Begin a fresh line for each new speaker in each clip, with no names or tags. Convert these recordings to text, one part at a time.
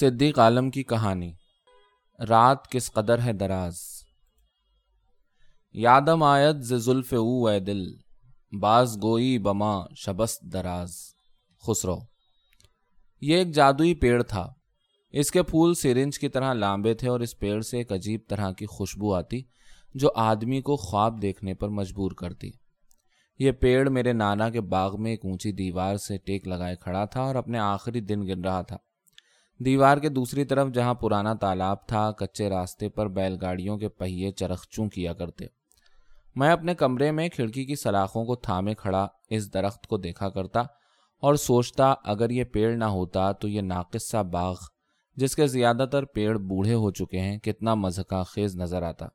صدیق عالم کی کہانی۔ رات کس قدر ہے دراز۔ یادم آیت ز زلف او اے دل۔ باز گوئی بما شبست دراز۔ خسرو۔ یہ ایک جادوئی پیڑ تھا۔ اس کے پھول سرنج کی طرح لامبے تھے اور اس پیڑ سے ایک عجیب طرح کی خوشبو آتی جو آدمی کو خواب دیکھنے پر مجبور کرتی۔ یہ پیڑ میرے نانا کے باغ میں ایک اونچی دیوار سے ٹیک لگائے کھڑا تھا اور اپنے آخری دن گن رہا تھا۔ دیوار کے دوسری طرف جہاں پرانا تالاب تھا، کچے راستے پر بیل گاڑیوں کے پہیے چرخ چوں کیا کرتے۔ میں اپنے کمرے میں کھڑکی کی سلاخوں کو تھامے کھڑا اس درخت کو دیکھا کرتا اور سوچتا، اگر یہ پیڑ نہ ہوتا تو یہ ناقص سا باغ، جس کے زیادہ تر پیڑ بوڑھے ہو چکے ہیں، کتنا مذہقہ خیز نظر آتا۔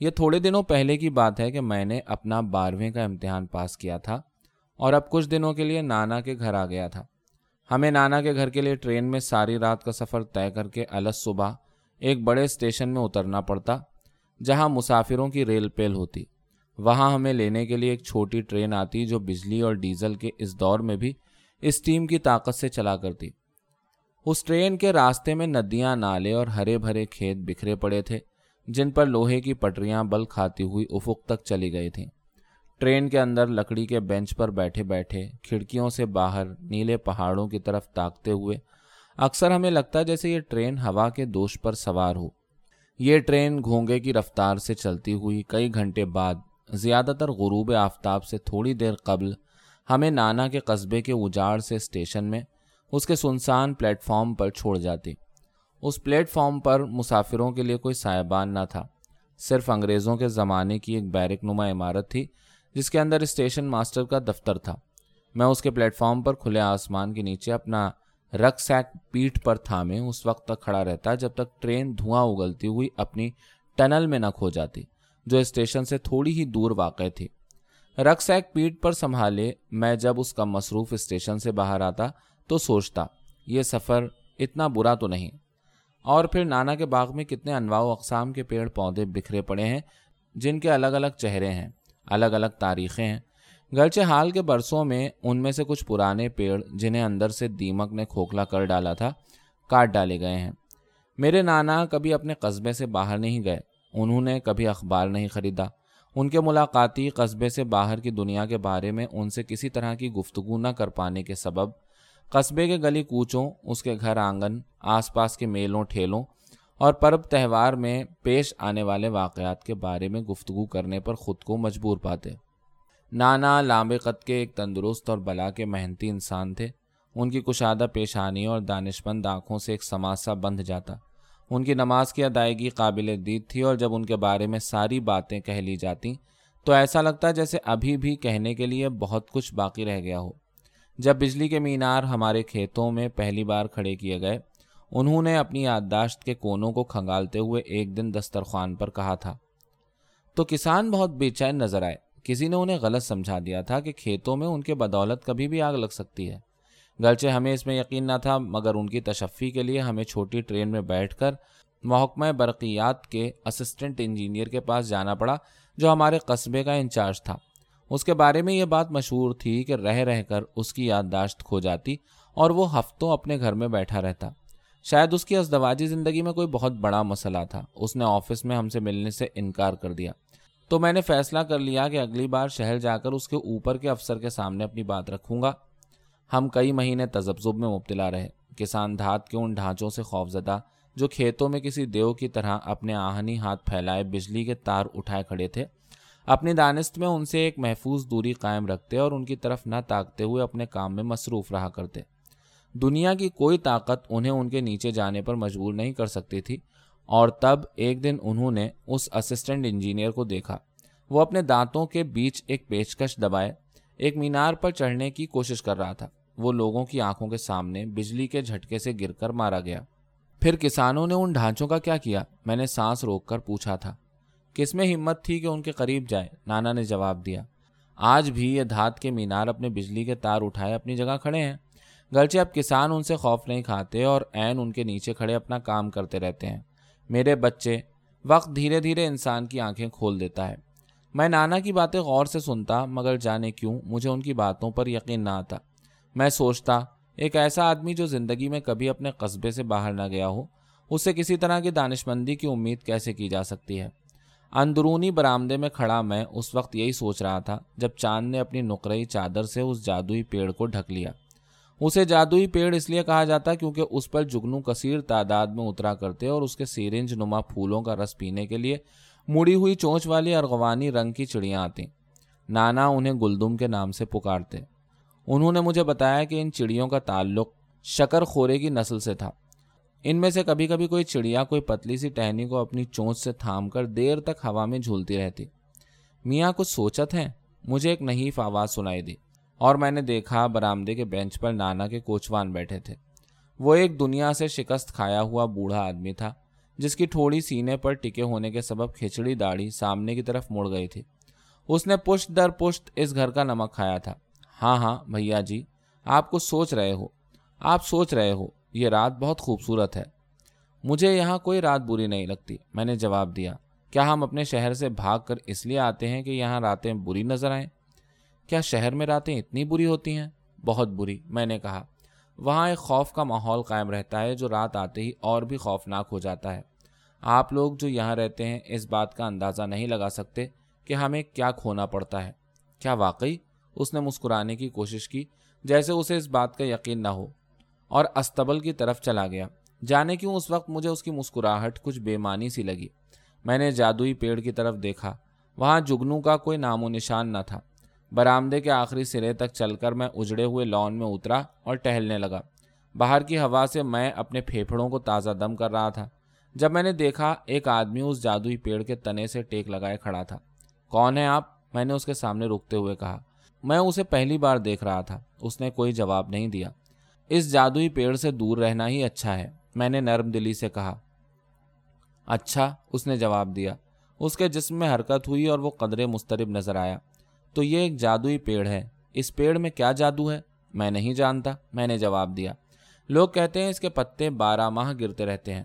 یہ تھوڑے دنوں پہلے کی بات ہے کہ میں نے اپنا بارہویں کا امتحان پاس کیا تھا اور اب کچھ دنوں کے لیے نانا کے گھر آ گیا تھا۔ ہمیں نانا کے گھر کے لیے ٹرین میں ساری رات کا سفر طے کر کے الس صبح ایک بڑے اسٹیشن میں اترنا پڑتا، جہاں مسافروں کی ریل پیل ہوتی۔ وہاں ہمیں لینے کے لیے ایک چھوٹی ٹرین آتی جو بجلی اور ڈیزل کے اس دور میں بھی اسٹیم کی طاقت سے چلا کرتی۔ اس ٹرین کے راستے میں ندیاں، نالے اور ہرے بھرے کھیت بکھرے پڑے تھے، جن پر لوہے کی پٹریاں بل کھاتی ہوئی افق تک چلی گئی تھیں۔ ٹرین کے اندر لکڑی کے بینچ پر بیٹھے بیٹھے کھڑکیوں سے باہر نیلے پہاڑوں کی طرف تاکتے ہوئے، اکثر ہمیں لگتا جیسے یہ ٹرین ہوا کے دوش پر سوار ہو۔ یہ ٹرین گھونگے کی رفتار سے چلتی ہوئی کئی گھنٹے بعد، زیادہ تر غروب آفتاب سے تھوڑی دیر قبل، ہمیں نانا کے قصبے کے اجاڑ سے اسٹیشن میں اس کے سنسان پلیٹ فارم پر چھوڑ جاتی اس پلیٹ فارم پر مسافروں کے لیے کوئی سائبان نہ تھا۔ صرف انگریزوں کے زمانے کی ایک بیرک نما عمارت تھی جس کے اندر اسٹیشن ماسٹر کا دفتر تھا۔ میں اس کے پلیٹ فارم پر کھلے آسمان کے نیچے اپنا رک سیک پیٹ پر تھامے اس وقت تک کھڑا رہتا جب تک ٹرین دھواں اگلتی ہوئی اپنی ٹنل میں نہ کھو جاتی، جو اسٹیشن سے تھوڑی ہی دور واقع تھی۔ رک سیک پیٹ پر سنبھالے میں جب اس کا مصروف اسٹیشن سے باہر آتا تو سوچتا، یہ سفر اتنا برا تو نہیں۔ اور پھر نانا کے باغ میں کتنے انواع و اقسام کے پیڑ پودے بکھرے پڑے ہیں، جن کے الگ الگ چہرے ہیں۔ الگ الگ تاریخیں ہیں۔ گرچہ حال کے برسوں میں ان میں سے کچھ پرانے پیڑ جنہیں اندر سے دیمک نے کھوکھلا کر ڈالا تھا، کاٹ ڈالے گئے ہیں۔ میرے نانا کبھی اپنے قصبے سے باہر نہیں گئے، انہوں نے کبھی اخبار نہیں خریدا۔ ان کے ملاقاتی قصبے سے باہر کی دنیا کے بارے میں ان سے کسی طرح کی گفتگو نہ کر پانے کے سبب، قصبے کے گلی کوچوں، اس کے گھر آنگن، آس پاس کے میلوں، ٹھیلوں اور پرب تہوار میں پیش آنے والے واقعات کے بارے میں گفتگو کرنے پر خود کو مجبور پاتے۔ نانا لامبے قد کے ایک تندرست اور بلا کے محنتی انسان تھے۔ ان کی کشادہ پیشانی اور دانشمند آنکھوں سے ایک سماسا بندھ جاتا۔ ان کی نماز کی ادائیگی قابل دید تھی اور جب ان کے بارے میں ساری باتیں کہہ لی جاتی، تو ایسا لگتا جیسے ابھی بھی کہنے کے لیے بہت کچھ باقی رہ گیا ہو۔ جب بجلی کے مینار ہمارے کھیتوں میں پہلی بار کھڑے کیے گئے انہوں نے اپنی یادداشت کے کونوں کو کھنگالتے ہوئے ایک دن دسترخوان پر کہا تھا۔ تو کسان بہت بے چین نظر آئے۔ کسی نے انہیں غلط سمجھا دیا تھا کہ کھیتوں میں ان کے بدولت کبھی بھی آگ لگ سکتی ہے۔ گرچہ ہمیں اس میں یقین نہ تھا، مگر ان کی تشفی کے لیے ہمیں چھوٹی ٹرین میں بیٹھ کر محکمہ برقیات کے اسسٹنٹ انجینئر کے پاس جانا پڑا، جو ہمارے قصبے کا انچارج تھا۔ اس کے بارے میں یہ بات مشہور تھی کہ رہ رہ کر اس کی یادداشت کھو جاتی اور وہ ہفتوں اپنے گھر میں بیٹھا رہتا۔ شاید اس کی ازدواجی زندگی میں کوئی بہت بڑا مسئلہ تھا۔ اس نے آفس میں ہم سے ملنے سے انکار کر دیا۔ تو میں نے فیصلہ کر لیا کہ اگلی بار شہر جا کر اس کے اوپر کے افسر کے سامنے اپنی بات رکھوں گا۔ ہم کئی مہینے تجبزب میں مبتلا رہے۔ کسان دھات کے ان ڈھانچوں سے خوف زدہ جو کھیتوں میں کسی دیو کی طرح اپنے آہنی ہاتھ پھیلائے بجلی کے تار اٹھائے کھڑے تھے، اپنی دانست میں ان سے ایک محفوظ دوری قائم رکھتے اور ان کی طرف نہ تاکتے ہوئے اپنے کام میں مصروف رہا کرتے۔ دنیا کی کوئی طاقت انہیں ان کے نیچے جانے پر مجبور نہیں کر سکتی تھی، اور تب ایک دن انہوں نے اس اسسٹنٹ انجینئر کو دیکھا۔ وہ اپنے دانتوں کے بیچ ایک پیچکش دبائے، ایک مینار پر چڑھنے کی کوشش کر رہا تھا۔ وہ لوگوں کی آنکھوں کے سامنے بجلی کے جھٹکے سے گر کر مارا گیا۔ پھر کسانوں نے ان ڈھانچوں کا کیا کیا؟ میں نے سانس روک کر پوچھا تھا۔ کس میں ہمت تھی کہ ان کے قریب جائے؟ نانا نے جواب دیا۔ آج بھی یہ دھات کے مینار اپنے بجلی کے تار اٹھائے اپنی جگہ کھڑے ہیں۔ گرچہ اب کسان ان سے خوف نہیں کھاتے اور عین ان کے نیچے کھڑے اپنا کام کرتے رہتے ہیں۔ میرے بچے، وقت دھیرے دھیرے انسان کی آنکھیں کھول دیتا ہے۔ میں نانا کی باتیں غور سے سنتا، مگر جانے کیوں مجھے ان کی باتوں پر یقین نہ آتا۔ میں سوچتا، ایک ایسا آدمی جو زندگی میں کبھی اپنے قصبے سے باہر نہ گیا ہو، اسے کسی طرح کی دانشمندی کی امید کیسے کی جا سکتی ہے؟ اندرونی برآمدے میں کھڑا میں اس وقت یہی سوچ رہا تھا جب چاند نے اپنی نقرئی چادر سے اس جادوئی پیڑ کو ڈھک لیا۔ اسے جادوئی پیڑ اس لیے کہا جاتا کیونکہ اس پر جگنو کثیر تعداد میں اترا کرتے اور اس کے سیرنج نما پھولوں کا رس پینے کے لیے مڑی ہوئی چونچ والی ارغوانی رنگ کی چڑیاں آتی نانا انہیں گلدم کے نام سے پکارتے انہوں نے مجھے بتایا کہ ان چڑیوں کا تعلق شکر خورے کی نسل سے تھا۔ ان میں سے کبھی کبھی کوئی چڑیا کوئی پتلی سی ٹہنی کو اپنی چونچ سے تھام کر دیر تک ہوا میں جھولتی رہتی۔ میاں کچھ سوچت ہیں، مجھے ایک نحیف آواز سنائی دی۔ اور میں نے دیکھا برامدے کے بینچ پر نانا کے کوچوان بیٹھے تھے۔ وہ ایک دنیا سے شکست کھایا ہوا بوڑھا آدمی تھا، جس کی تھوڑی سینے پر ٹکے ہونے کے سبب کھچڑی داڑھی سامنے کی طرف مڑ گئی تھی۔ اس نے پشت در پشت اس گھر کا نمک کھایا تھا۔ ہاں ہاں بھیا جی آپ کچھ سوچ رہے ہو۔ آپ سوچ رہے ہو، یہ رات بہت خوبصورت ہے۔ مجھے یہاں کوئی رات بری نہیں لگتی، میں نے جواب دیا۔ کیا ہم اپنے شہر سے بھاگ کر اس لیے آتے ہیں کہ یہاں راتیں بری نظر آئیں؟ کیا شہر میں راتیں اتنی بری ہوتی ہیں؟ بہت بری، میں نے کہا۔ وہاں ایک خوف کا ماحول قائم رہتا ہے جو رات آتے ہی اور بھی خوفناک ہو جاتا ہے۔ آپ لوگ جو یہاں رہتے ہیں، اس بات کا اندازہ نہیں لگا سکتے کہ ہمیں کیا کھونا پڑتا ہے۔ کیا واقعی؟ اس نے مسکرانے کی کوشش کی جیسے اسے اس بات کا یقین نہ ہو۔ اور استبل کی طرف چلا گیا۔ جانے کیوں اس وقت مجھے اس کی مسکراہٹ کچھ بے معنی سی لگی۔ میں نے جادوئی پیڑ کی طرف دیکھا۔ وہاں جگنو کا کوئی نام و نشان نہ تھا۔ برآمدے کے آخری سرے تک چل کر میں اجڑے ہوئے لان میں اترا اور ٹہلنے لگا۔ باہر کی ہوا سے میں اپنے پھیپھڑوں کو تازہ دم کر رہا تھا۔ جب میں نے دیکھا، ایک آدمی اس جادوئی پیڑ کے تنے سے ٹیک لگائے کھڑا تھا۔ کون ہے آپ؟ میں نے اس کے سامنے رکتے ہوئے کہا۔ میں اسے پہلی بار دیکھ رہا تھا۔ اس نے کوئی جواب نہیں دیا۔ اس جادوئی پیڑ سے دور رہنا ہی اچھا ہے۔ میں نے نرم دلی سے کہا۔ اچھا۔ اس نے جواب دیا۔ اس کے جسم میں حرکت ہوئی اور وہ قدرے مسترب نظر آیا۔ تو یہ ایک جادوئی پیڑ ہے۔ اس پیڑ میں کیا جادو ہے؟ میں نہیں جانتا، میں نے جواب دیا۔ لوگ کہتے ہیں اس کے پتے بارہ ماہ گرتے رہتے ہیں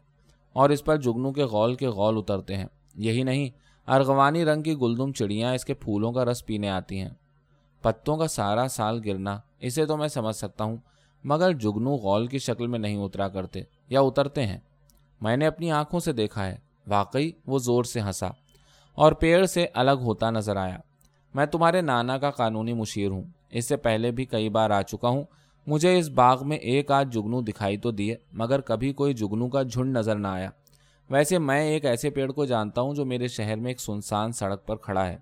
اور اس پر جگنو کے غول کے غول اترتے ہیں۔ یہی نہیں، ارغوانی رنگ کی گلدم چڑیاں اس کے پھولوں کا رس پینے آتی ہیں۔ پتوں کا سارا سال گرنا، اسے تو میں سمجھ سکتا ہوں، مگر جگنو غول کی شکل میں نہیں اترا کرتے یا اترتے ہیں۔ میں نے اپنی آنکھوں سے دیکھا ہے، واقعی وہ زور سے ہنسا اور پیڑ سے الگ ہوتا نظر آیا۔ میں تمہارے نانا کا قانونی مشیر ہوں۔ اس سے پہلے بھی کئی بار آ چکا ہوں۔ مجھے اس باغ میں ایک آدھ جگنو دکھائی تو دیے، مگر کبھی کوئی جگنو کا جھنڈ نظر نہ آیا۔ ویسے میں ایک ایسے پیڑ کو جانتا ہوں جو میرے شہر میں ایک سنسان سڑک پر کھڑا ہے۔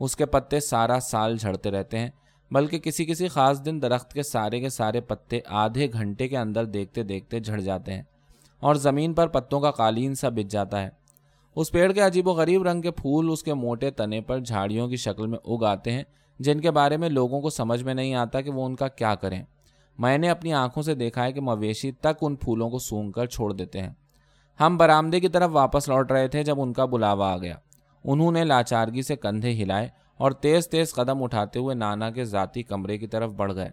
اس کے پتے سارا سال جھڑتے رہتے ہیں، بلکہ کسی کسی خاص دن درخت کے سارے کے سارے پتے آدھے گھنٹے کے اندر دیکھتے دیکھتے جھڑ جاتے ہیں۔ اور زمین پر پتوں کا قالین سا بچ جاتا ہے۔ اس پیڑ کے عجیب و غریب رنگ کے پھول اس کے موٹے تنے پر جھاڑیوں کی شکل میں اگ آتے ہیں، جن کے بارے میں لوگوں کو سمجھ میں نہیں آتا کہ وہ ان کا کیا کریں۔ میں نے اپنی آنکھوں سے دیکھا ہے کہ مویشی تک ان پھولوں کو سونگ کر چھوڑ دیتے ہیں۔ ہم برآمدے کی طرف واپس لوٹ رہے تھے جب ان کا بلاوا آ گیا۔ انہوں نے لاچارگی سے کندھے ہلائے اور تیز تیز قدم اٹھاتے ہوئے نانا کے ذاتی کمرے کی طرف بڑھ گئے۔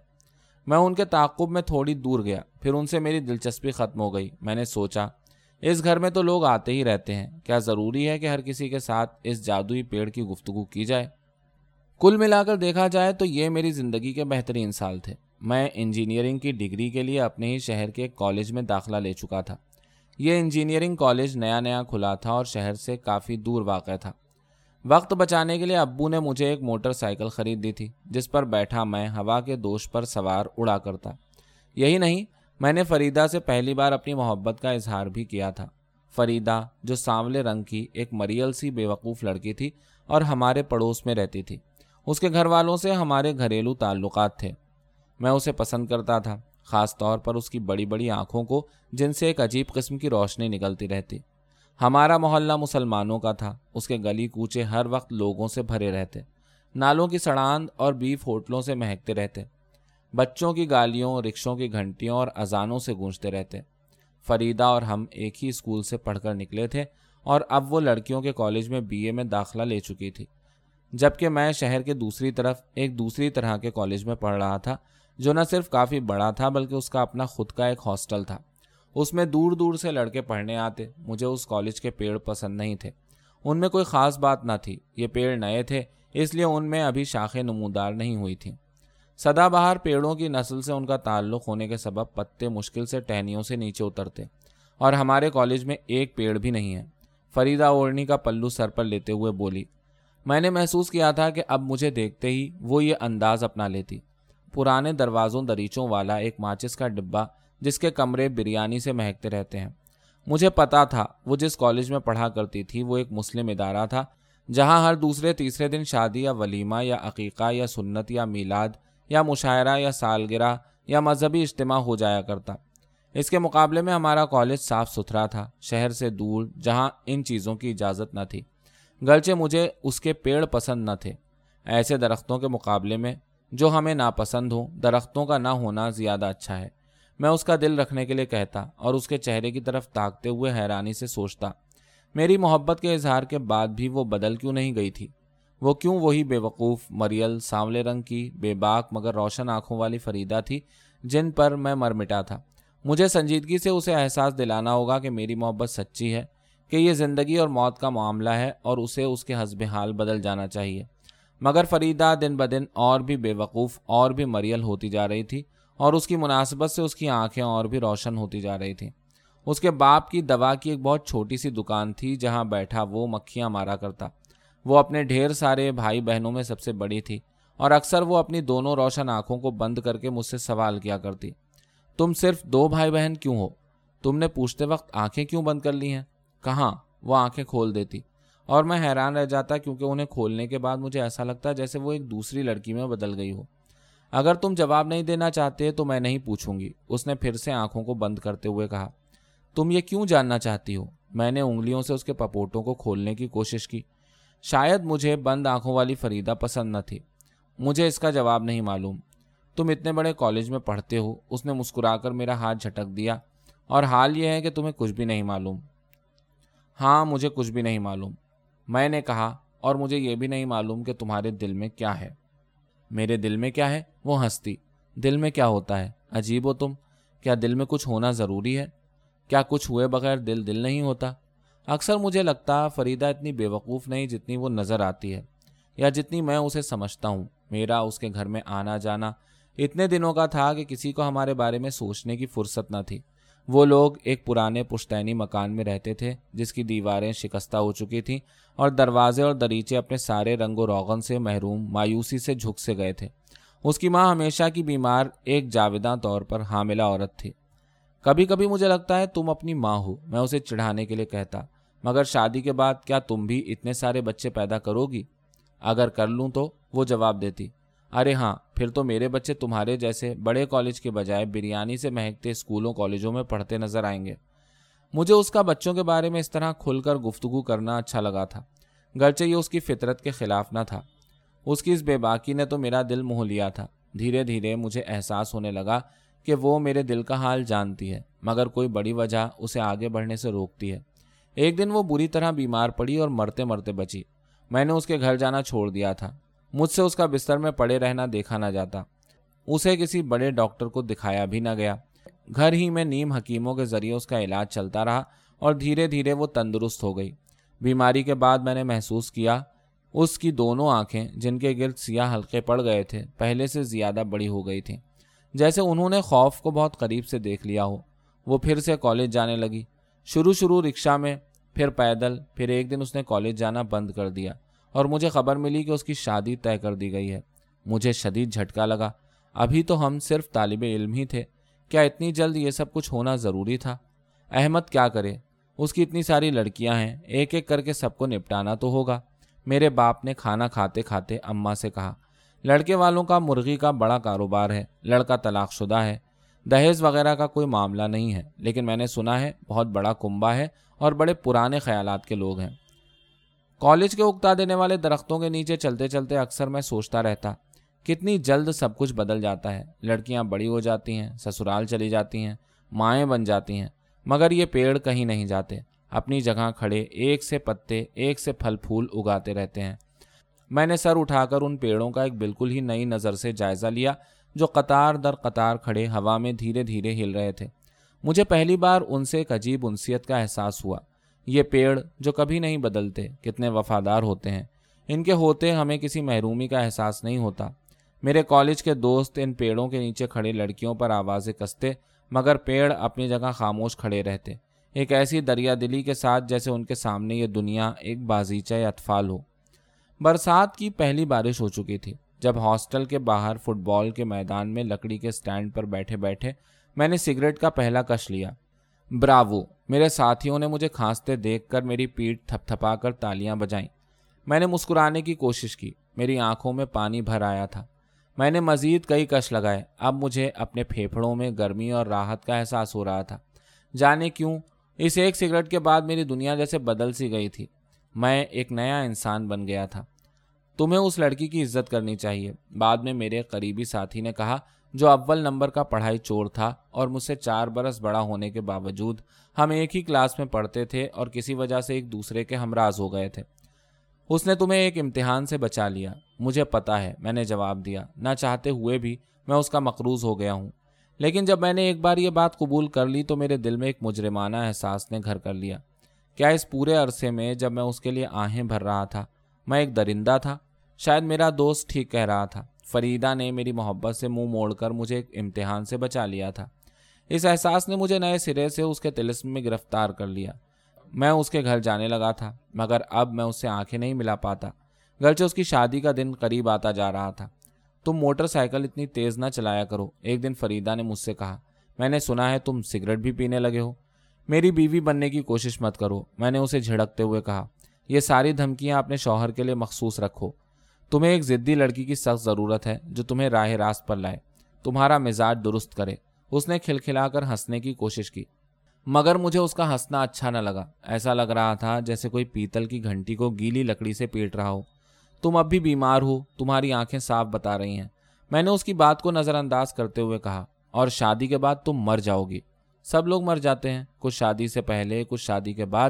میں ان کے تعقب میں تھوڑی دور گیا، پھر ان سے میری دلچسپی ختم ہو گئی۔ میں نے سوچا اس گھر میں تو لوگ آتے ہی رہتے ہیں۔ کیا ضروری ہے کہ ہر کسی کے ساتھ اس جادوئی پیڑ کی گفتگو کی جائے؟ کل ملا کر دیکھا جائے تو یہ میری زندگی کے بہترین سال تھے۔ میں انجینئرنگ کی ڈگری کے لیے اپنے ہی شہر کے ایک کالج میں داخلہ لے چکا تھا۔ یہ انجینئرنگ کالج نیا نیا کھلا تھا اور شہر سے کافی دور واقع تھا۔ وقت بچانے کے لیے ابو نے مجھے ایک موٹر سائیکل خرید دی تھی، جس پر بیٹھا میں ہوا کے دوش پر سوار اڑا کرتا۔ یہی نہیں میں نے فریدا سے پہلی بار اپنی محبت کا اظہار بھی کیا تھا۔ فریدا جو سانولے رنگ کی ایک مریل سی بے وقوف لڑکی تھی اور ہمارے پڑوس میں رہتی تھی۔ اس کے گھر والوں سے ہمارے گھریلو تعلقات تھے۔ میں اسے پسند کرتا تھا، خاص طور پر اس کی بڑی بڑی آنکھوں کو، جن سے ایک عجیب قسم کی روشنی نکلتی رہتی۔ ہمارا محلہ مسلمانوں کا تھا، اس کے گلی کوچے ہر وقت لوگوں سے بھرے رہتے۔ نالوں کی سڑاند اور بیف ہوٹلوں سے مہکتے رہتے۔ بچوں کی گالیوں، رکشوں کی گھنٹیوں اور اذانوں سے گونجتے رہتے۔ فریدا اور ہم ایک ہی اسکول سے پڑھ کر نکلے تھے اور اب وہ لڑکیوں کے کالج میں بی اے میں داخلہ لے چکی تھی۔ جبکہ میں شہر کے دوسری طرف، ایک دوسری طرح کے کالج میں پڑھ رہا تھا، جو نہ صرف کافی بڑا تھا بلکہ اس کا اپنا خود کا ایک ہاسٹل تھا۔ اس میں دور دور سے لڑکے پڑھنے آتے، مجھے اس کالج کے پیڑ پسند نہیں تھے۔ ان میں کوئی خاص بات نہ تھی، یہ پیڑ نئے تھے، اس لیے ان میں ابھی شاخیں نمودار نہیں ہوئی تھیں۔ سدا بہار پیڑوں کی نسل سے ان کا تعلق ہونے کے سبب پتے مشکل سے ٹہنیوں سے نیچے اترتے اور ہمارے کالج میں ایک پیڑ بھی نہیں ہے۔ فریدہ اوڑھنی کا پلو سر پر لیتے ہوئے بولی، میں نے محسوس کیا تھا کہ اب مجھے دیکھتے ہی وہ یہ انداز اپنا لیتی۔ پرانے دروازوں دریچوں والا ایک ماچس کا ڈبہ جس کے کمرے بریانی سے مہکتے رہتے ہیں۔ مجھے پتا تھا وہ جس کالج میں پڑھا کرتی تھی وہ ایک مسلم ادارہ تھا، جہاں ہر دوسرے تیسرے دن شادی یا ولیمہ یا عقیقہ یا سنت یا میلاد یا مشاعرہ یا سالگرہ یا مذہبی اجتماع ہو جایا کرتا۔ اس کے مقابلے میں ہمارا کالج صاف ستھرا تھا، شہر سے دور جہاں ان چیزوں کی اجازت نہ تھی۔ گرچہ مجھے اس کے پیڑ پسند نہ تھے، ایسے درختوں کے مقابلے میں جو ہمیں ناپسند ہوں، درختوں کا نہ ہونا زیادہ اچھا ہے۔ میں اس کا دل رکھنے کے لیے کہتا اور اس کے چہرے کی طرف تاکتے ہوئے حیرانی سے سوچتا، میری محبت کے اظہار کے بعد بھی وہ بدل کیوں نہیں گئی تھی؟ وہ کیوں وہی بے وقوف، مریل سانولے رنگ کی، بے باک مگر روشن آنکھوں والی فریدہ تھی، جن پر میں مر مٹا تھا۔ مجھے سنجیدگی سے اسے احساس دلانا ہوگا کہ میری محبت سچی ہے، کہ یہ زندگی اور موت کا معاملہ ہے اور اسے اس کے حسب حال بدل جانا چاہیے۔ مگر فریدہ دن بدن اور بھی بے وقوف اور بھی مریل ہوتی جا رہی تھی اور اس کی مناسبت سے اس کی آنکھیں اور بھی روشن ہوتی جا رہی تھیں اس کے باپ کی دوا کی ایک بہت چھوٹی سی دکان تھی جہاں بیٹھا وہ مکھیاں مارا کرتا۔ وہ اپنے ڈھیر سارے بھائی بہنوں میں سب سے بڑی تھی اور اکثر وہ اپنی دونوں روشن آنکھوں کو بند کر کے مجھ سے سوال کیا کرتی۔ تم صرف دو بھائی بہن کیوں ہو؟ تم نے پوچھتے وقت آنکھیں کیوں بند کر لی ہیں؟ کہاں؟ وہ آنکھیں کھول دیتی۔ اور میں حیران رہ جاتا کیونکہ انہیں کھولنے کے بعد مجھے ایسا لگتا جیسے وہ ایک دوسری لڑکی میں بدل گئی ہو۔ اگر تم جواب نہیں دینا چاہتے تو میں نہیں پوچھوں گی، اس نے پھر سے آنکھوں کو بند کرتے ہوئے کہا۔ تم یہ کیوں جاننا چاہتی ہو؟ میں نے انگلیوں سے اس کے پپوٹوں کو کھولنے کی کوشش کی۔ شاید مجھے بند آنکھوں والی فریدہ پسند نہ تھی۔ مجھے اس کا جواب نہیں معلوم۔ تم اتنے بڑے کالج میں پڑھتے ہو، اس نے مسکرا کر میرا ہاتھ جھٹک دیا۔ اور حال یہ ہے کہ تمہیں کچھ بھی نہیں معلوم۔ ہاں مجھے کچھ بھی نہیں معلوم۔ میں نے کہا، اور مجھے یہ بھی نہیں معلوم کہ تمہارے دل میں کیا ہے۔ میرے دل میں کیا ہے؟ وہ ہنستی دل میں کیا ہوتا ہے؟ عجیب ہو تم۔ کیا دل میں کچھ ہونا ضروری ہے؟ کیا کچھ ہوئے بغیر دل دل نہیں ہوتا؟ اکثر مجھے لگتا فریدہ اتنی بے وقوف نہیں جتنی وہ نظر آتی ہے، یا جتنی میں اسے سمجھتا ہوں۔ میرا اس کے گھر میں آنا جانا اتنے دنوں کا تھا کہ کسی کو ہمارے بارے میں سوچنے کی فرصت نہ تھی۔ وہ لوگ ایک پرانے پشتینی مکان میں رہتے تھے، جس کی دیواریں شکستہ ہو چکی تھیں اور دروازے اور دریچے اپنے سارے رنگ و روغن سے محروم، مایوسی سے جھک سے گئے تھے۔ اس کی ماں ہمیشہ کی بیمار ایک جاویداں طور پر حاملہ عورت تھی۔ کبھی کبھی مجھے لگتا ہے تم اپنی ماں ہو، میں اسے چڑھانے کے لیے کہتا۔ مگر شادی کے بعد کیا تم بھی اتنے سارے بچے پیدا کرو گی؟ اگر کر لوں تو؟ وہ جواب دیتی۔ ارے ہاں پھر تو میرے بچے تمہارے جیسے بڑے کالج کے بجائے بریانی سے مہکتے اسکولوں کالجوں میں پڑھتے نظر آئیں گے۔ مجھے اس کا بچوں کے بارے میں اس طرح کھل کر گفتگو کرنا اچھا لگا تھا۔ گرچہ یہ اس کی فطرت کے خلاف نہ تھا۔ اس کی اس بے باکی نے تو میرا دل موہ لیا تھا۔ دھیرے دھیرے مجھے احساس ہونے لگا کہ وہ میرے دل کا حال جانتی ہے، مگر کوئی بڑی وجہ اسے آگے بڑھنے سے روکتی ہے۔ ایک دن وہ بری طرح بیمار پڑی اور مرتے مرتے بچی۔ میں نے اس کے گھر جانا چھوڑ دیا تھا۔ مجھ سے اس کا بستر میں پڑے رہنا دیکھا نہ جاتا۔ اسے کسی بڑے ڈاکٹر کو دکھایا بھی نہ گیا۔ گھر ہی میں نیم حکیموں کے ذریعے اس کا علاج چلتا رہا اور دھیرے دھیرے وہ تندرست ہو گئی۔ بیماری کے بعد میں نے محسوس کیا اس کی دونوں آنکھیں جن کے گرد سیاہ حلقے پڑ گئے تھے، پہلے سے زیادہ بڑی ہو گئی تھیں۔ جیسے انہوں نے خوف کو بہت قریب سے دیکھ لیا ہو۔ وہ پھر سے کالج جانے لگی۔ شروع شروع رکشہ میں، پھر پیدل، پھر ایک دن اس نے کالج جانا بند کر دیا۔ اور مجھے خبر ملی کہ اس کی شادی طے کر دی گئی ہے۔ مجھے شدید جھٹکا لگا۔ ابھی تو ہم صرف طالب علم ہی تھے۔ کیا اتنی جلد یہ سب کچھ ہونا ضروری تھا؟ احمد کیا کرے؟ اس کی اتنی ساری لڑکیاں ہیں۔ ایک ایک کر کے سب کو نپٹانا تو ہوگا۔ میرے باپ نے کھانا کھاتے کھاتے اماں سے کہا لڑکے والوں کا مرغی کا بڑا کاروبار ہے، لڑکا طلاق شدہ ہے۔ دہیز وغیرہ کا کوئی معاملہ نہیں ہے، لیکن میں نے سنا ہے بہت بڑا کنبا ہے اور بڑے پرانے خیالات کے لوگ ہیں۔ کالج کے اگتا دینے والے درختوں کے نیچے چلتے چلتے اکثر میں سوچتا رہتا، کتنی جلد سب کچھ بدل جاتا ہے۔ لڑکیاں بڑی ہو جاتی ہیں، سسرال چلی جاتی ہیں، مائیں بن جاتی ہیں، مگر یہ پیڑ کہیں نہیں جاتے۔ اپنی جگہ کھڑے، ایک سے پتے، ایک سے پھل پھول اگاتے رہتے ہیں۔ میں نے سر اٹھا کر ان پیڑوں کا ایک بالکل ہی نئی نظر سے جائزہ لیا جو قطار در قطار کھڑے ہوا میں دھیرے دھیرے ہل رہے تھے۔ مجھے پہلی بار ان سے ایک عجیب انسیت کا احساس ہوا۔ یہ پیڑ جو کبھی نہیں بدلتے، کتنے وفادار ہوتے ہیں۔ ان کے ہوتے ہمیں کسی محرومی کا احساس نہیں ہوتا۔ میرے کالج کے دوست ان پیڑوں کے نیچے کھڑے لڑکیوں پر آوازیں کستے، مگر پیڑ اپنی جگہ خاموش کھڑے رہتے۔ ایک ایسی دریا دلی کے ساتھ جیسے ان کے سامنے یہ دنیا ایک بازیچہ یا اطفال ہو۔ برسات کی پہلی بارش ہو چکی تھی۔ جب ہاسٹل کے باہر فٹ بال کے میدان میں لکڑی کے سٹینڈ پر بیٹھے بیٹھے میں نے سگریٹ کا پہلا کش لیا۔ براوو میرے ساتھیوں نے مجھے کھانستے دیکھ کر میری پیٹ تھپ تھپا کر تالیاں بجائیں۔ میں نے مسکرانے کی کوشش کی۔ میری آنکھوں میں پانی بھر آیا تھا۔ میں نے مزید کئی کش لگائے۔ اب مجھے اپنے پھیپھڑوں میں گرمی اور راحت کا احساس ہو رہا تھا۔ جانے کیوں؟ اس ایک سگریٹ کے بعد میری دنیا جیسے بدل سی گئی تھی۔ میں ایک نیا انسان بن گیا تھا۔ تمہیں اس لڑکی کی عزت کرنی چاہیے۔ بعد میں میرے قریبی ساتھی نے کہا، جو اول نمبر کا پڑھائی چور تھا اور مجھ سے چار برس بڑا ہونے کے باوجود ہم ایک ہی کلاس میں پڑھتے تھے اور کسی وجہ سے ایک دوسرے کے ہمراز ہو گئے تھے۔ اس نے تمہیں ایک امتحان سے بچا لیا۔ مجھے پتا ہے، میں نے جواب دیا۔ نہ چاہتے ہوئے بھی میں اس کا مقروض ہو گیا ہوں۔ لیکن جب میں نے ایک بار یہ بات قبول کر لی تو میرے دل میں ایک مجرمانہ احساس نے گھر کر لیا۔ کیا اس پورے عرصے میں جب میں اس کے لیے آہیں بھر رہا تھا، میں ایک درندہ تھا۔ شاید میرا دوست ٹھیک کہہ رہا تھا۔ فریدہ نے میری محبت سے منہ موڑ کر مجھے ایک امتحان سے بچا لیا تھا۔ اس احساس نے مجھے نئے سرے سے اس کے تلسم میں گرفتار کر لیا۔ میں اس کے گھر جانے لگا تھا، مگر اب میں اس سے آنکھیں نہیں ملا پاتا۔ گرچہ اس کی شادی کا دن قریب آتا جا رہا تھا۔ تم موٹر سائیکل اتنی تیز نہ چلایا کرو، ایک دن فریدہ نے مجھ سے کہا۔ میں نے سنا ہے تم سگریٹ بھی پینے لگے ہو۔ میری بیوی بننے کی کوشش مت کرو، میں نے اسے جھڑکتے ہوئے کہا۔ یہ ساری دھمکیاں اپنے شوہر کے لیے مخصوص رکھو۔ تمہیں ایک ضدی لڑکی کی سخت ضرورت ہے جو تمہیں راہ راست پر لائے۔ تمہارا مزاج درست کرے۔ اس نے کھلکھلا کر ہنسنے کی کوشش کی۔ مگر مجھے اس کا ہنسنا اچھا نہ لگا۔ ایسا لگ رہا تھا جیسے کوئی پیتل کی گھنٹی کو گیلی لکڑی سے پیٹ رہا ہو۔ تم اب بھی بیمار ہو، تمہاری آنکھیں صاف بتا رہی ہیں۔ میں نے اس کی بات کو نظر انداز کرتے ہوئے کہا، اور شادی کے بعد تم مر جاؤ گی۔ سب لوگ مر جاتے ہیں۔ کچھ شادی سے پہلے، کچھ شادی کے بعد،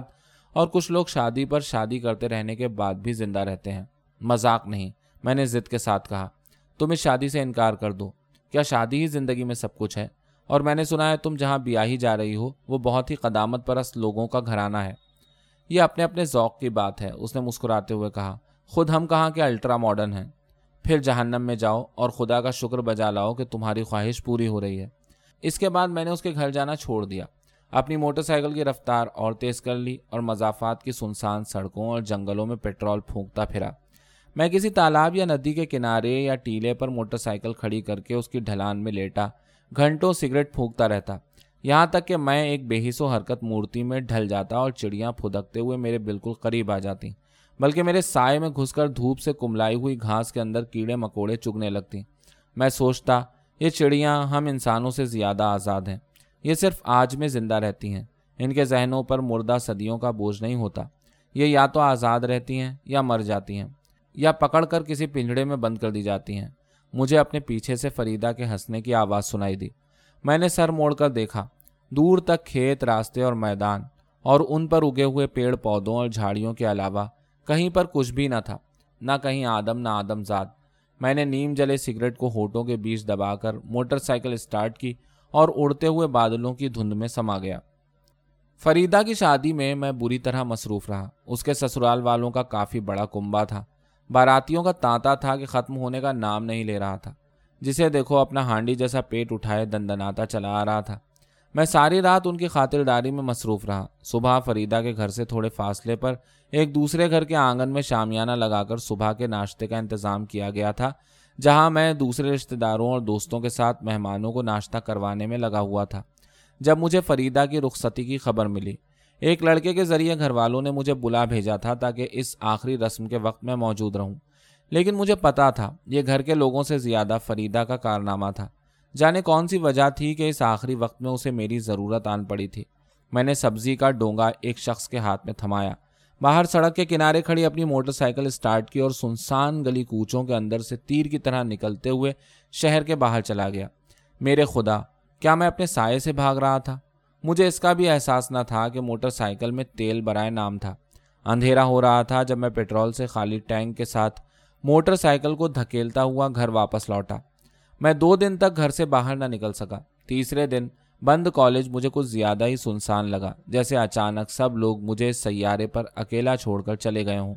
اور کچھ لوگ شادی پر شادی کرتے رہنے کے بعد بھی زندہ رہتے ہیں۔ مذاق نہیں۔ میں نے ضد کے ساتھ کہا، تم اس شادی سے انکار کر دو۔ کیا شادی ہی زندگی میں سب کچھ ہے؟ اور میں نے سنا ہے تم جہاں بیاہی جا رہی ہو، وہ بہت ہی قدامت پرست لوگوں کا گھرانہ ہے۔ یہ اپنے اپنے ذوق کی بات ہے، اس نے مسکراتے ہوئے کہا۔ خود ہم کہاں کے الٹرا ماڈرن ہیں؟ پھر جہنم میں جاؤ اور خدا کا شکر بجا لاؤ کہ تمہاری خواہش پوری ہو رہی ہے۔ اس کے بعد میں نے اس کے گھر جانا چھوڑ دیا۔ اپنی موٹر سائیکل کی رفتار اور تیز کر لی اور مضافات کی سنسان سڑکوں اور جنگلوں میں پیٹرول پھونکتا پھرا۔ میں کسی تالاب یا ندی کے کنارے یا ٹیلے پر موٹر سائیکل کھڑی کر کے اس کی ڈھلان میں لیٹا، گھنٹوں سگریٹ پھونکتا رہتا۔ یہاں تک کہ میں ایک بےحص و حرکت مورتی میں ڈھل جاتا اور چڑیاں پھدکتے ہوئے میرے بالکل قریب آ جاتی، بلکہ میرے سائے میں گھس کر دھوپ سے کملائی ہوئی گھاس کے اندر کیڑے مکوڑے چگنے لگتی۔ میں سوچتا، یہ چڑیاں ہم انسانوں سے زیادہ آزاد ہیں۔ یہ صرف آج میں زندہ رہتی ہیں۔ ان کے ذہنوں پر مردہ صدیوں کا بوجھ نہیں ہوتا۔ یہ یا تو آزاد رہتی ہیں یا مر جاتی ہیں۔ یا پکڑ کر کسی پنجڑے میں بند کر دی جاتی ہیں۔ مجھے اپنے پیچھے سے فریدہ کے ہنسنے کی آواز سنائی دی۔ میں نے سر موڑ کر دیکھا۔ دور تک کھیت، راستے اور میدان اور ان پر اگے ہوئے پیڑ، پودوں اور جھاڑیوں کے علاوہ کہیں پر کچھ بھی نہ تھا۔ نہ کہیں آدم، نہ آدم زاد میں نے نیم جلے سگریٹ کو ہوٹوں کے بیچ دبا کر موٹر سائیکل اسٹارٹ کی اور اڑتے ہوئے بادلوں کی دھند میں سما گیا۔ فریدہ کی شادی میں میں بری طرح مصروف رہا۔ اس کے سسرال والوں کا کافی بڑا کنبا تھا۔ باراتیوں کا تانتا تھا کہ ختم ہونے کا نام نہیں لے رہا تھا۔ جسے دیکھو اپنا ہانڈی جیسا پیٹ اٹھائے دندناتا چلا آ رہا تھا۔ میں ساری رات ان کی خاطرداری میں مصروف رہا۔ صبح فریدہ کے گھر سے تھوڑے فاصلے پر ایک دوسرے گھر کے آنگن میں شامیانہ لگا کر صبح کے ناشتے کا انتظام کیا گیا تھا، جہاں میں دوسرے رشتہ داروں اور دوستوں کے ساتھ مہمانوں کو ناشتہ کروانے میں لگا ہوا تھا۔ جب مجھے فریدہ کی رخصتی کی خبر ملی ایک لڑکے کے ذریعے گھر والوں نے مجھے بلا بھیجا تھا تاکہ اس آخری رسم کے وقت میں موجود رہوں۔ لیکن مجھے پتا تھا، یہ گھر کے لوگوں سے زیادہ فریدہ کا کارنامہ تھا۔ جانے کون سی وجہ تھی کہ اس آخری وقت میں اسے میری ضرورت آن پڑی تھی۔ میں نے سبزی کا ڈونگا ایک شخص کے ہاتھ میں تھمایا۔ باہر سڑک کے کنارے کھڑی اپنی موٹر سائیکل اسٹارٹ کی اور سنسان گلی کوچوں کے اندر سے تیر کی طرح نکلتے ہوئے شہر کے باہر چلا گیا۔ میرے خدا، کیا میں اپنے سائے سے بھاگ رہا تھا؟ مجھے اس کا بھی احساس نہ تھا کہ موٹر سائیکل میں تیل برائے نام تھا۔ اندھیرا ہو رہا تھا جب میں پیٹرول سے خالی ٹینک کے ساتھ موٹر سائیکل کو دھکیلتا ہوا گھر واپس لوٹا۔ میں دو دن تک گھر سے باہر نہ نکل سکا۔ تیسرے دن بند کالج مجھے کچھ زیادہ ہی سنسان لگا، جیسے اچانک سب لوگ مجھے سیارے پر اکیلا چھوڑ کر چلے گئے ہوں۔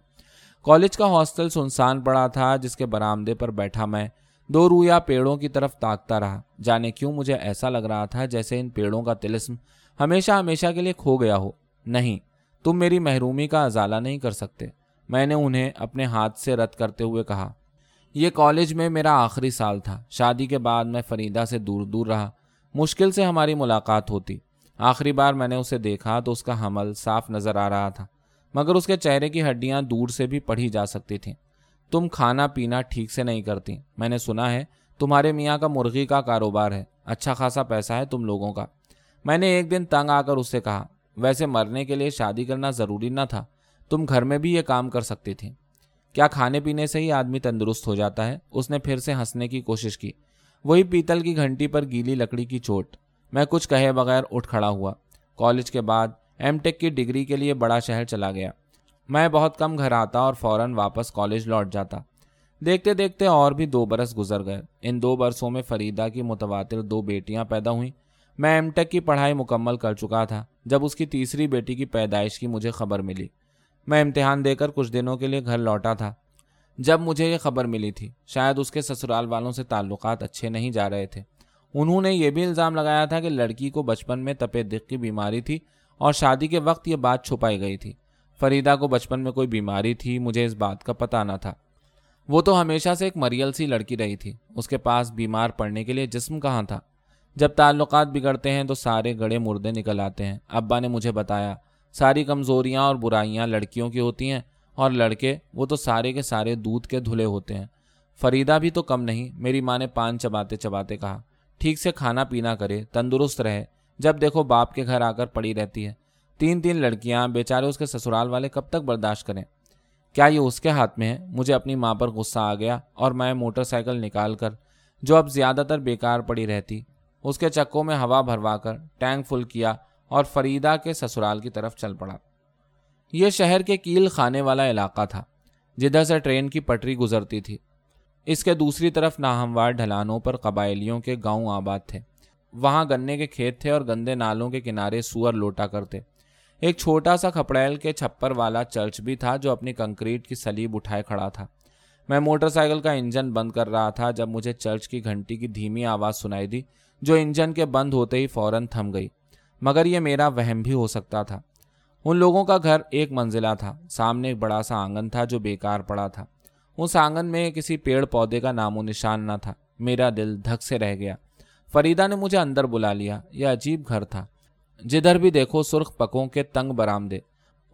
کالج کا ہاسٹل سنسان پڑا تھا جس کے برآمدے پر بیٹھا میں دو رویا پیڑوں کی طرف تاکتا رہا۔ جانے کیوں مجھے ایسا لگ رہا تھا جیسے ان پیڑوں کا تلسم ہمیشہ ہمیشہ کے لیے کھو گیا ہو۔ نہیں، تم میری محرومی کا ازالہ نہیں کر سکتے۔ میں نے انہیں اپنے ہاتھ سے رد کرتے ہوئے کہا، یہ کالج میں میرا آخری سال تھا۔ شادی کے بعد میں فریدہ سے دور دور رہا۔ مشکل سے ہماری ملاقات ہوتی۔ آخری بار میں نے اسے دیکھا تو اس کا حمل صاف نظر آ رہا تھا، مگر اس کے چہرے کی ہڈیاں دور سے بھی پڑھی جا سکتی تھیں۔ تم کھانا پینا ٹھیک سے نہیں کرتی۔ میں نے سنا ہے، تمہارے میاں کا مرغی کا کاروبار ہے۔ اچھا خاصا پیسہ ہے تم لوگوں کا۔ میں نے ایک دن تنگ آ کر اس سے کہا، ویسے مرنے کے لیے شادی کرنا ضروری نہ تھا۔ تم گھر میں بھی یہ کام کر سکتی تھی۔ کیا کھانے پینے سے ہی آدمی تندرست ہو جاتا ہے؟ اس نے پھر سے ہنسنے کی کوشش کی۔ وہی پیتل کی گھنٹی پر گیلی لکڑی کی چوٹ۔ میں کچھ کہے بغیر اٹھ کھڑا ہوا۔ کالج کے بعد ایم ٹیک کی ڈگری کے لیے بڑا شہر چلا گیا۔ میں بہت کم گھر آتا اور فوراً واپس کالج لوٹ جاتا۔ دیکھتے دیکھتے اور بھی دو برس گزر گئے۔ ان دو برسوں میں فریدہ کی متواتر دو بیٹیاں پیدا ہوئیں۔ میں ایم ٹیک کی پڑھائی مکمل کر چکا تھا۔ جب اس کی تیسری بیٹی کی پیدائش کی مجھے خبر ملی۔ میں امتحان دے کر کچھ دنوں کے لیے گھر لوٹا تھا۔ جب مجھے یہ خبر ملی تھی، شاید اس کے سسرال والوں سے تعلقات اچھے نہیں جا رہے تھے۔ انہوں نے یہ بھی الزام لگایا تھا کہ لڑکی کو بچپن میں تپے دق کی بیماری تھی اور شادی کے وقت یہ بات چھپائی گئی تھی۔ فریدہ کو بچپن میں کوئی بیماری تھی، مجھے اس بات کا پتہ نہ تھا۔ وہ تو ہمیشہ سے ایک مریل سی لڑکی رہی تھی۔ اس کے پاس بیمار پڑنے کے لیے جسم کہاں تھا؟ جب تعلقات بگڑتے ہیں تو سارے گڑے مردے نکل آتے ہیں۔ ابا نے مجھے بتایا، ساری کمزوریاں اور برائیاں لڑکیوں کی ہوتی ہیں اور لڑکے وہ تو سارے کے سارے دودھ کے دھلے ہوتے ہیں۔ فریدہ بھی تو کم نہیں، میری ماں نے پان چباتے چباتے کہا، ٹھیک سے کھانا پینا کرے، تندرست رہے۔ جب دیکھو باپ کے گھر آ کر پڑی رہتی ہے۔ تین تین لڑکیاں بیچارے اس کے سسرال والے کب تک برداشت کریں؟ کیا یہ اس کے ہاتھ میں ہے؟ مجھے اپنی ماں پر غصہ آ گیا اور میں موٹر سائیکل نکال کر جو اب زیادہ تر بیکار پڑی رہتی، اس کے چکوں میں ہوا بھروا کر ٹینک فل کیا اور فریدہ کے سسرال کی طرف چل پڑا۔ یہ شہر کے کیل خانے والا علاقہ تھا، جدھر سے ٹرین کی پٹری گزرتی تھی۔ اس کے دوسری طرف ناہموار ڈھلانوں پر قبائلیوں کے گاؤں آباد تھے۔ وہاں گنے کے کھیت تھے اور گندے نالوں کے کنارے سور لوٹا کرتے۔ ایک چھوٹا سا کھپڑیل کے چھپر والا چرچ بھی تھا جو اپنی کنکریٹ کی سلیب اٹھائے کھڑا تھا۔ میں موٹر سائیکل کا انجن بند کر رہا تھا جب مجھے چرچ کی گھنٹی کی دھیمی آواز سنائی دی، جو انجن کے بند ہوتے ہی فوراً تھم گئی۔ مگر یہ میرا وہم بھی ہو سکتا تھا۔ ان لوگوں کا گھر ایک منزلہ تھا، سامنے ایک بڑا سا آنگن تھا جو بیکار پڑا تھا۔ اس آنگن میں کسی پیڑ پودے کا نام و نشان نہ تھا۔ میرا دل دھک سے رہ گیا۔ فریدہ نے مجھے اندر بلا لیا۔ یہ عجیب گھر تھا۔ جدھر بھی دیکھو سرخ پکوں کے تنگ برامدے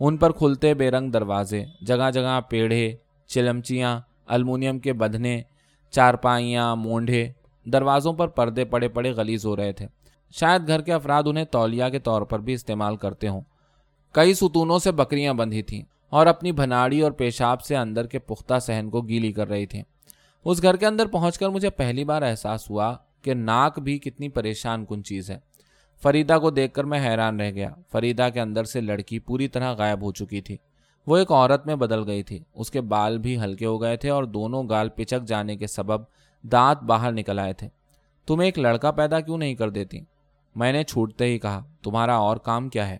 ان پر کھلتے بے رنگ دروازے، جگہ جگہ پیڑھے چلمچیاں، المونیم کے بدھنے، چارپائیاں مونڈے دروازوں پر پردے پڑے پڑے گلیز ہو رہے تھے۔ شاید گھر کے افراد انہیں تولیہ کے طور پر بھی استعمال کرتے ہوں۔ کئی ستونوں سے بکریاں بندھی تھیں اور اپنی بھناڑی اور پیشاب سے اندر کے پختہ سہن کو گیلی کر رہی تھیں۔ اس گھر کے اندر پہنچ کر مجھے پہلی بار احساس ہوا کہ ناک بھی کتنی پریشان کن چیز ہے۔ فریدہ کو دیکھ کر میں حیران رہ گیا۔ فریدہ کے اندر سے لڑکی پوری طرح غائب ہو چکی تھی۔ وہ ایک عورت میں بدل گئی تھی۔ اس کے بال بھی ہلکے ہو گئے تھے اور دونوں گال پچک جانے کے سبب دانت باہر نکل آئے تھے۔ تم ایک لڑکا پیدا کیوں نہیں کر دیتی؟ میں نے چھوٹتے ہی کہا، تمہارا اور کام کیا ہے؟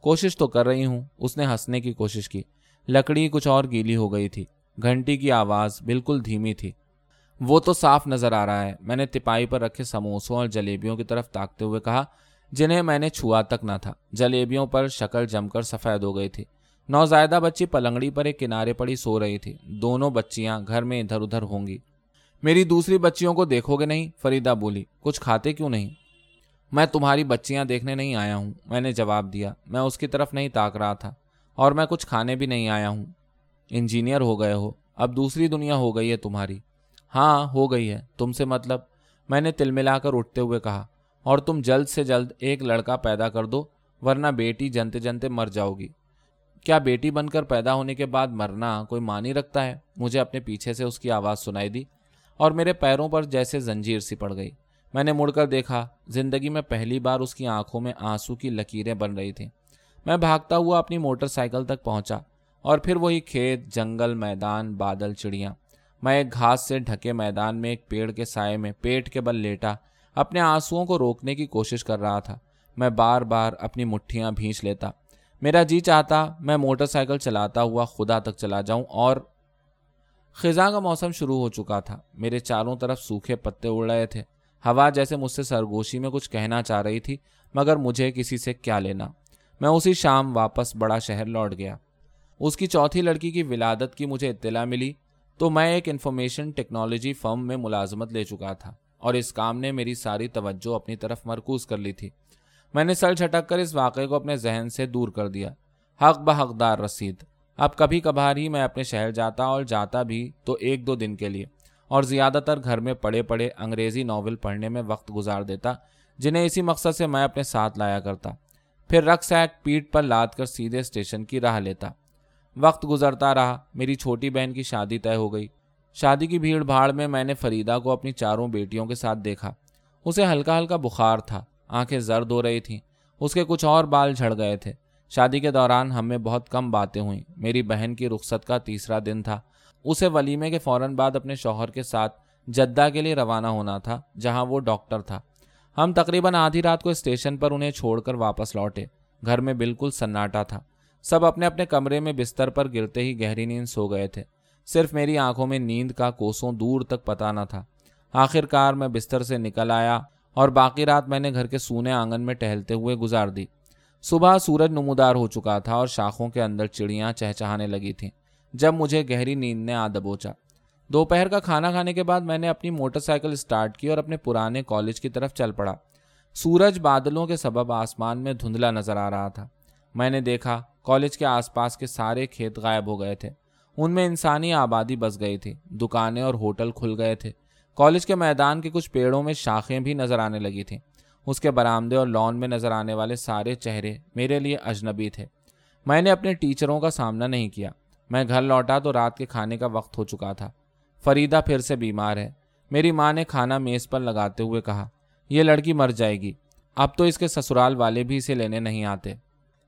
کوشش تو کر رہی ہوں۔ اس نے ہنسنے کی کوشش کی۔ لکڑی کچھ اور گیلی ہو گئی تھی۔ گھنٹی کی آواز بالکل دھیمی تھی۔ وہ تو صاف نظر آ رہا ہے۔ میں نے تپائی پر رکھے سموسوں اور جلیبیوں کی طرف تاکتے ہوئے کہا جنہیں میں نے چھوا تک نہ تھا۔ جلیبیوں پر شکل جم کر سفید ہو گئی تھی۔ نوزائیدہ بچی پلنگڑی پر ایک کنارے پڑی سو رہی تھی۔ دونوں بچیاں گھر میں ادھر ادھر ہوں گی۔ میری دوسری بچیوں کو دیکھو گے نہیں؟ فریدہ بولی، کچھ کھاتے کیوں نہیں؟ میں تمہاری بچیاں دیکھنے نہیں آیا ہوں۔ میں نے جواب دیا، میں اس کی طرف نہیں تاک رہا تھا اور میں کچھ کھانے بھی نہیں آیا ہوں۔ انجینئر ہو گئے ہو، اب دوسری دنیا ہو گئی ہے تمہاری۔ ہاں ہو گئی ہے۔ تم سے مطلب میں نے تل ملا کر اٹھتے ہوئے کہا اور تم جلد سے جلد ایک لڑکا پیدا کر دو، ورنہ بیٹی جنتے جنتے مر جاؤ گی۔ کیا بیٹی بن کر پیدا ہونے کے بعد مرنا کوئی معنی رکھتا ہے؟ مجھے اپنے پیچھے سے اس کی آواز سنائی دی اور میرے پیروں پر جیسے زنجیر سی پڑ گئی۔ میں نے مڑ کر دیکھا، زندگی میں پہلی بار اس کی آنکھوں میں آنسو کی لکیریں بن رہی تھیں۔ میں بھاگتا ہوا اپنی موٹر سائیکل تک پہنچا اور پھر وہی کھیت، جنگل، میدان، بادل، چڑیاں۔ میں ایک گھاس سے ڈھکے میدان میں ایک پیڑ کے سائے میں پیٹ کے بل لیٹا اپنے آنسوؤں کو روکنے کی کوشش کر رہا تھا۔ میں بار بار اپنی مٹھیاں بھینچ لیتا۔ میرا جی چاہتا میں موٹر سائیکل چلاتا ہوا خدا تک چلا جاؤں اور خزاں کا موسم شروع ہو چکا تھا۔ میرے چاروں طرف سوکھے پتے اڑ رہے تھے۔ ہوا جیسے مجھ سے سرگوشی میں کچھ کہنا چاہ رہی تھی، مگر مجھے کسی سے کیا لینا۔ میں اسی شام واپس بڑا شہر لوٹ گیا۔ اس کی چوتھی لڑکی کی ولادت کی مجھے اطلاع ملی تو میں ایک انفارمیشن ٹیکنالوجی فرم میں ملازمت لے چکا تھا۔ اور اس کام نے میری ساری توجہ اپنی طرف مرکوز کر لی تھی۔ میں نے سر جھٹک کر اس واقعے کو اپنے ذہن سے دور کر دیا۔ حق بحقدار رسید۔ اب کبھی کبھار ہی میں اپنے شہر جاتا اور جاتا بھی تو ایک دو دن کے لیے۔ اور زیادہ تر گھر میں پڑے پڑے انگریزی ناول پڑھنے میں وقت گزار دیتا، جنہیں اسی مقصد سے میں اپنے ساتھ لایا کرتا۔ پھر رقص ایک پیٹ پر لاد کر سیدھے اسٹیشن کی راہ لیتا۔ وقت گزرتا رہا، میری چھوٹی بہن کی شادی طے ہو گئی۔ شادی کی بھیڑ بھاڑ میں میں نے فریدہ کو اپنی چاروں بیٹیوں کے ساتھ دیکھا۔ اسے ہلکا ہلکا بخار تھا، آنکھیں زرد ہو رہی تھیں، اس کے کچھ اور بال جھڑ گئے تھے۔ شادی کے دوران ہم میں بہت کم باتیں ہوئیں۔ میری بہن کی رخصت کا تیسرا دن تھا۔ اسے ولیمے کے فوراً بعد اپنے شوہر کے ساتھ جدہ کے لیے روانہ ہونا تھا، جہاں وہ ڈاکٹر تھا۔ ہم تقریباً آدھی رات کو اسٹیشن پر انہیں چھوڑ کر واپس لوٹے۔ گھر میں بالکل سناٹا تھا۔ سب اپنے اپنے کمرے میں بستر پر گرتے ہی گہری نیند سو گئے تھے۔ صرف میری آنکھوں میں نیند کا کوسوں دور تک پتا نہ تھا۔ آخر کار میں بستر سے نکل آیا اور باقی رات میں نے گھر کے سونے آنگن میں ٹہلتے ہوئے گزار دی۔ صبح سورج نمودار ہو چکا تھا اور شاخوں کے اندر چڑیاں چہچہانے لگی تھیں جب مجھے گہری نیند نے آ دبوچا دوپہر کا کھانا کھانے کے بعد میں نے اپنی موٹر سائیکل اسٹارٹ کی اور اپنے پرانے کالج کی طرف چل پڑا۔ سورج بادلوں کے سبب آسمان میں دھندلا نظر آ رہا تھا۔ میں نے دیکھا کالج کے آس پاس کے سارے کھیت غائب ہو گئے تھے۔ ان میں انسانی آبادی بس گئی تھی۔ دکانیں اور ہوٹل کھل گئے تھے۔ کالج کے میدان کے کچھ پیڑوں میں شاخیں بھی نظر آنے لگی تھیں۔ اس کے برآمدے اور لان میں نظر آنے والے سارے چہرے میرے لیے اجنبی تھے۔ میں نے اپنے ٹیچروں کا سامنا نہیں کیا۔ میں گھر لوٹا تو رات کے کھانے کا وقت ہو چکا تھا۔ فریدہ پھر سے بیمار ہے۔ میری ماں نے کھانا میز پر لگاتے ہوئے کہا، یہ لڑکی مر جائے گی۔ اب تو اس کے سسرال والے بھی اسے لینے نہیں آتے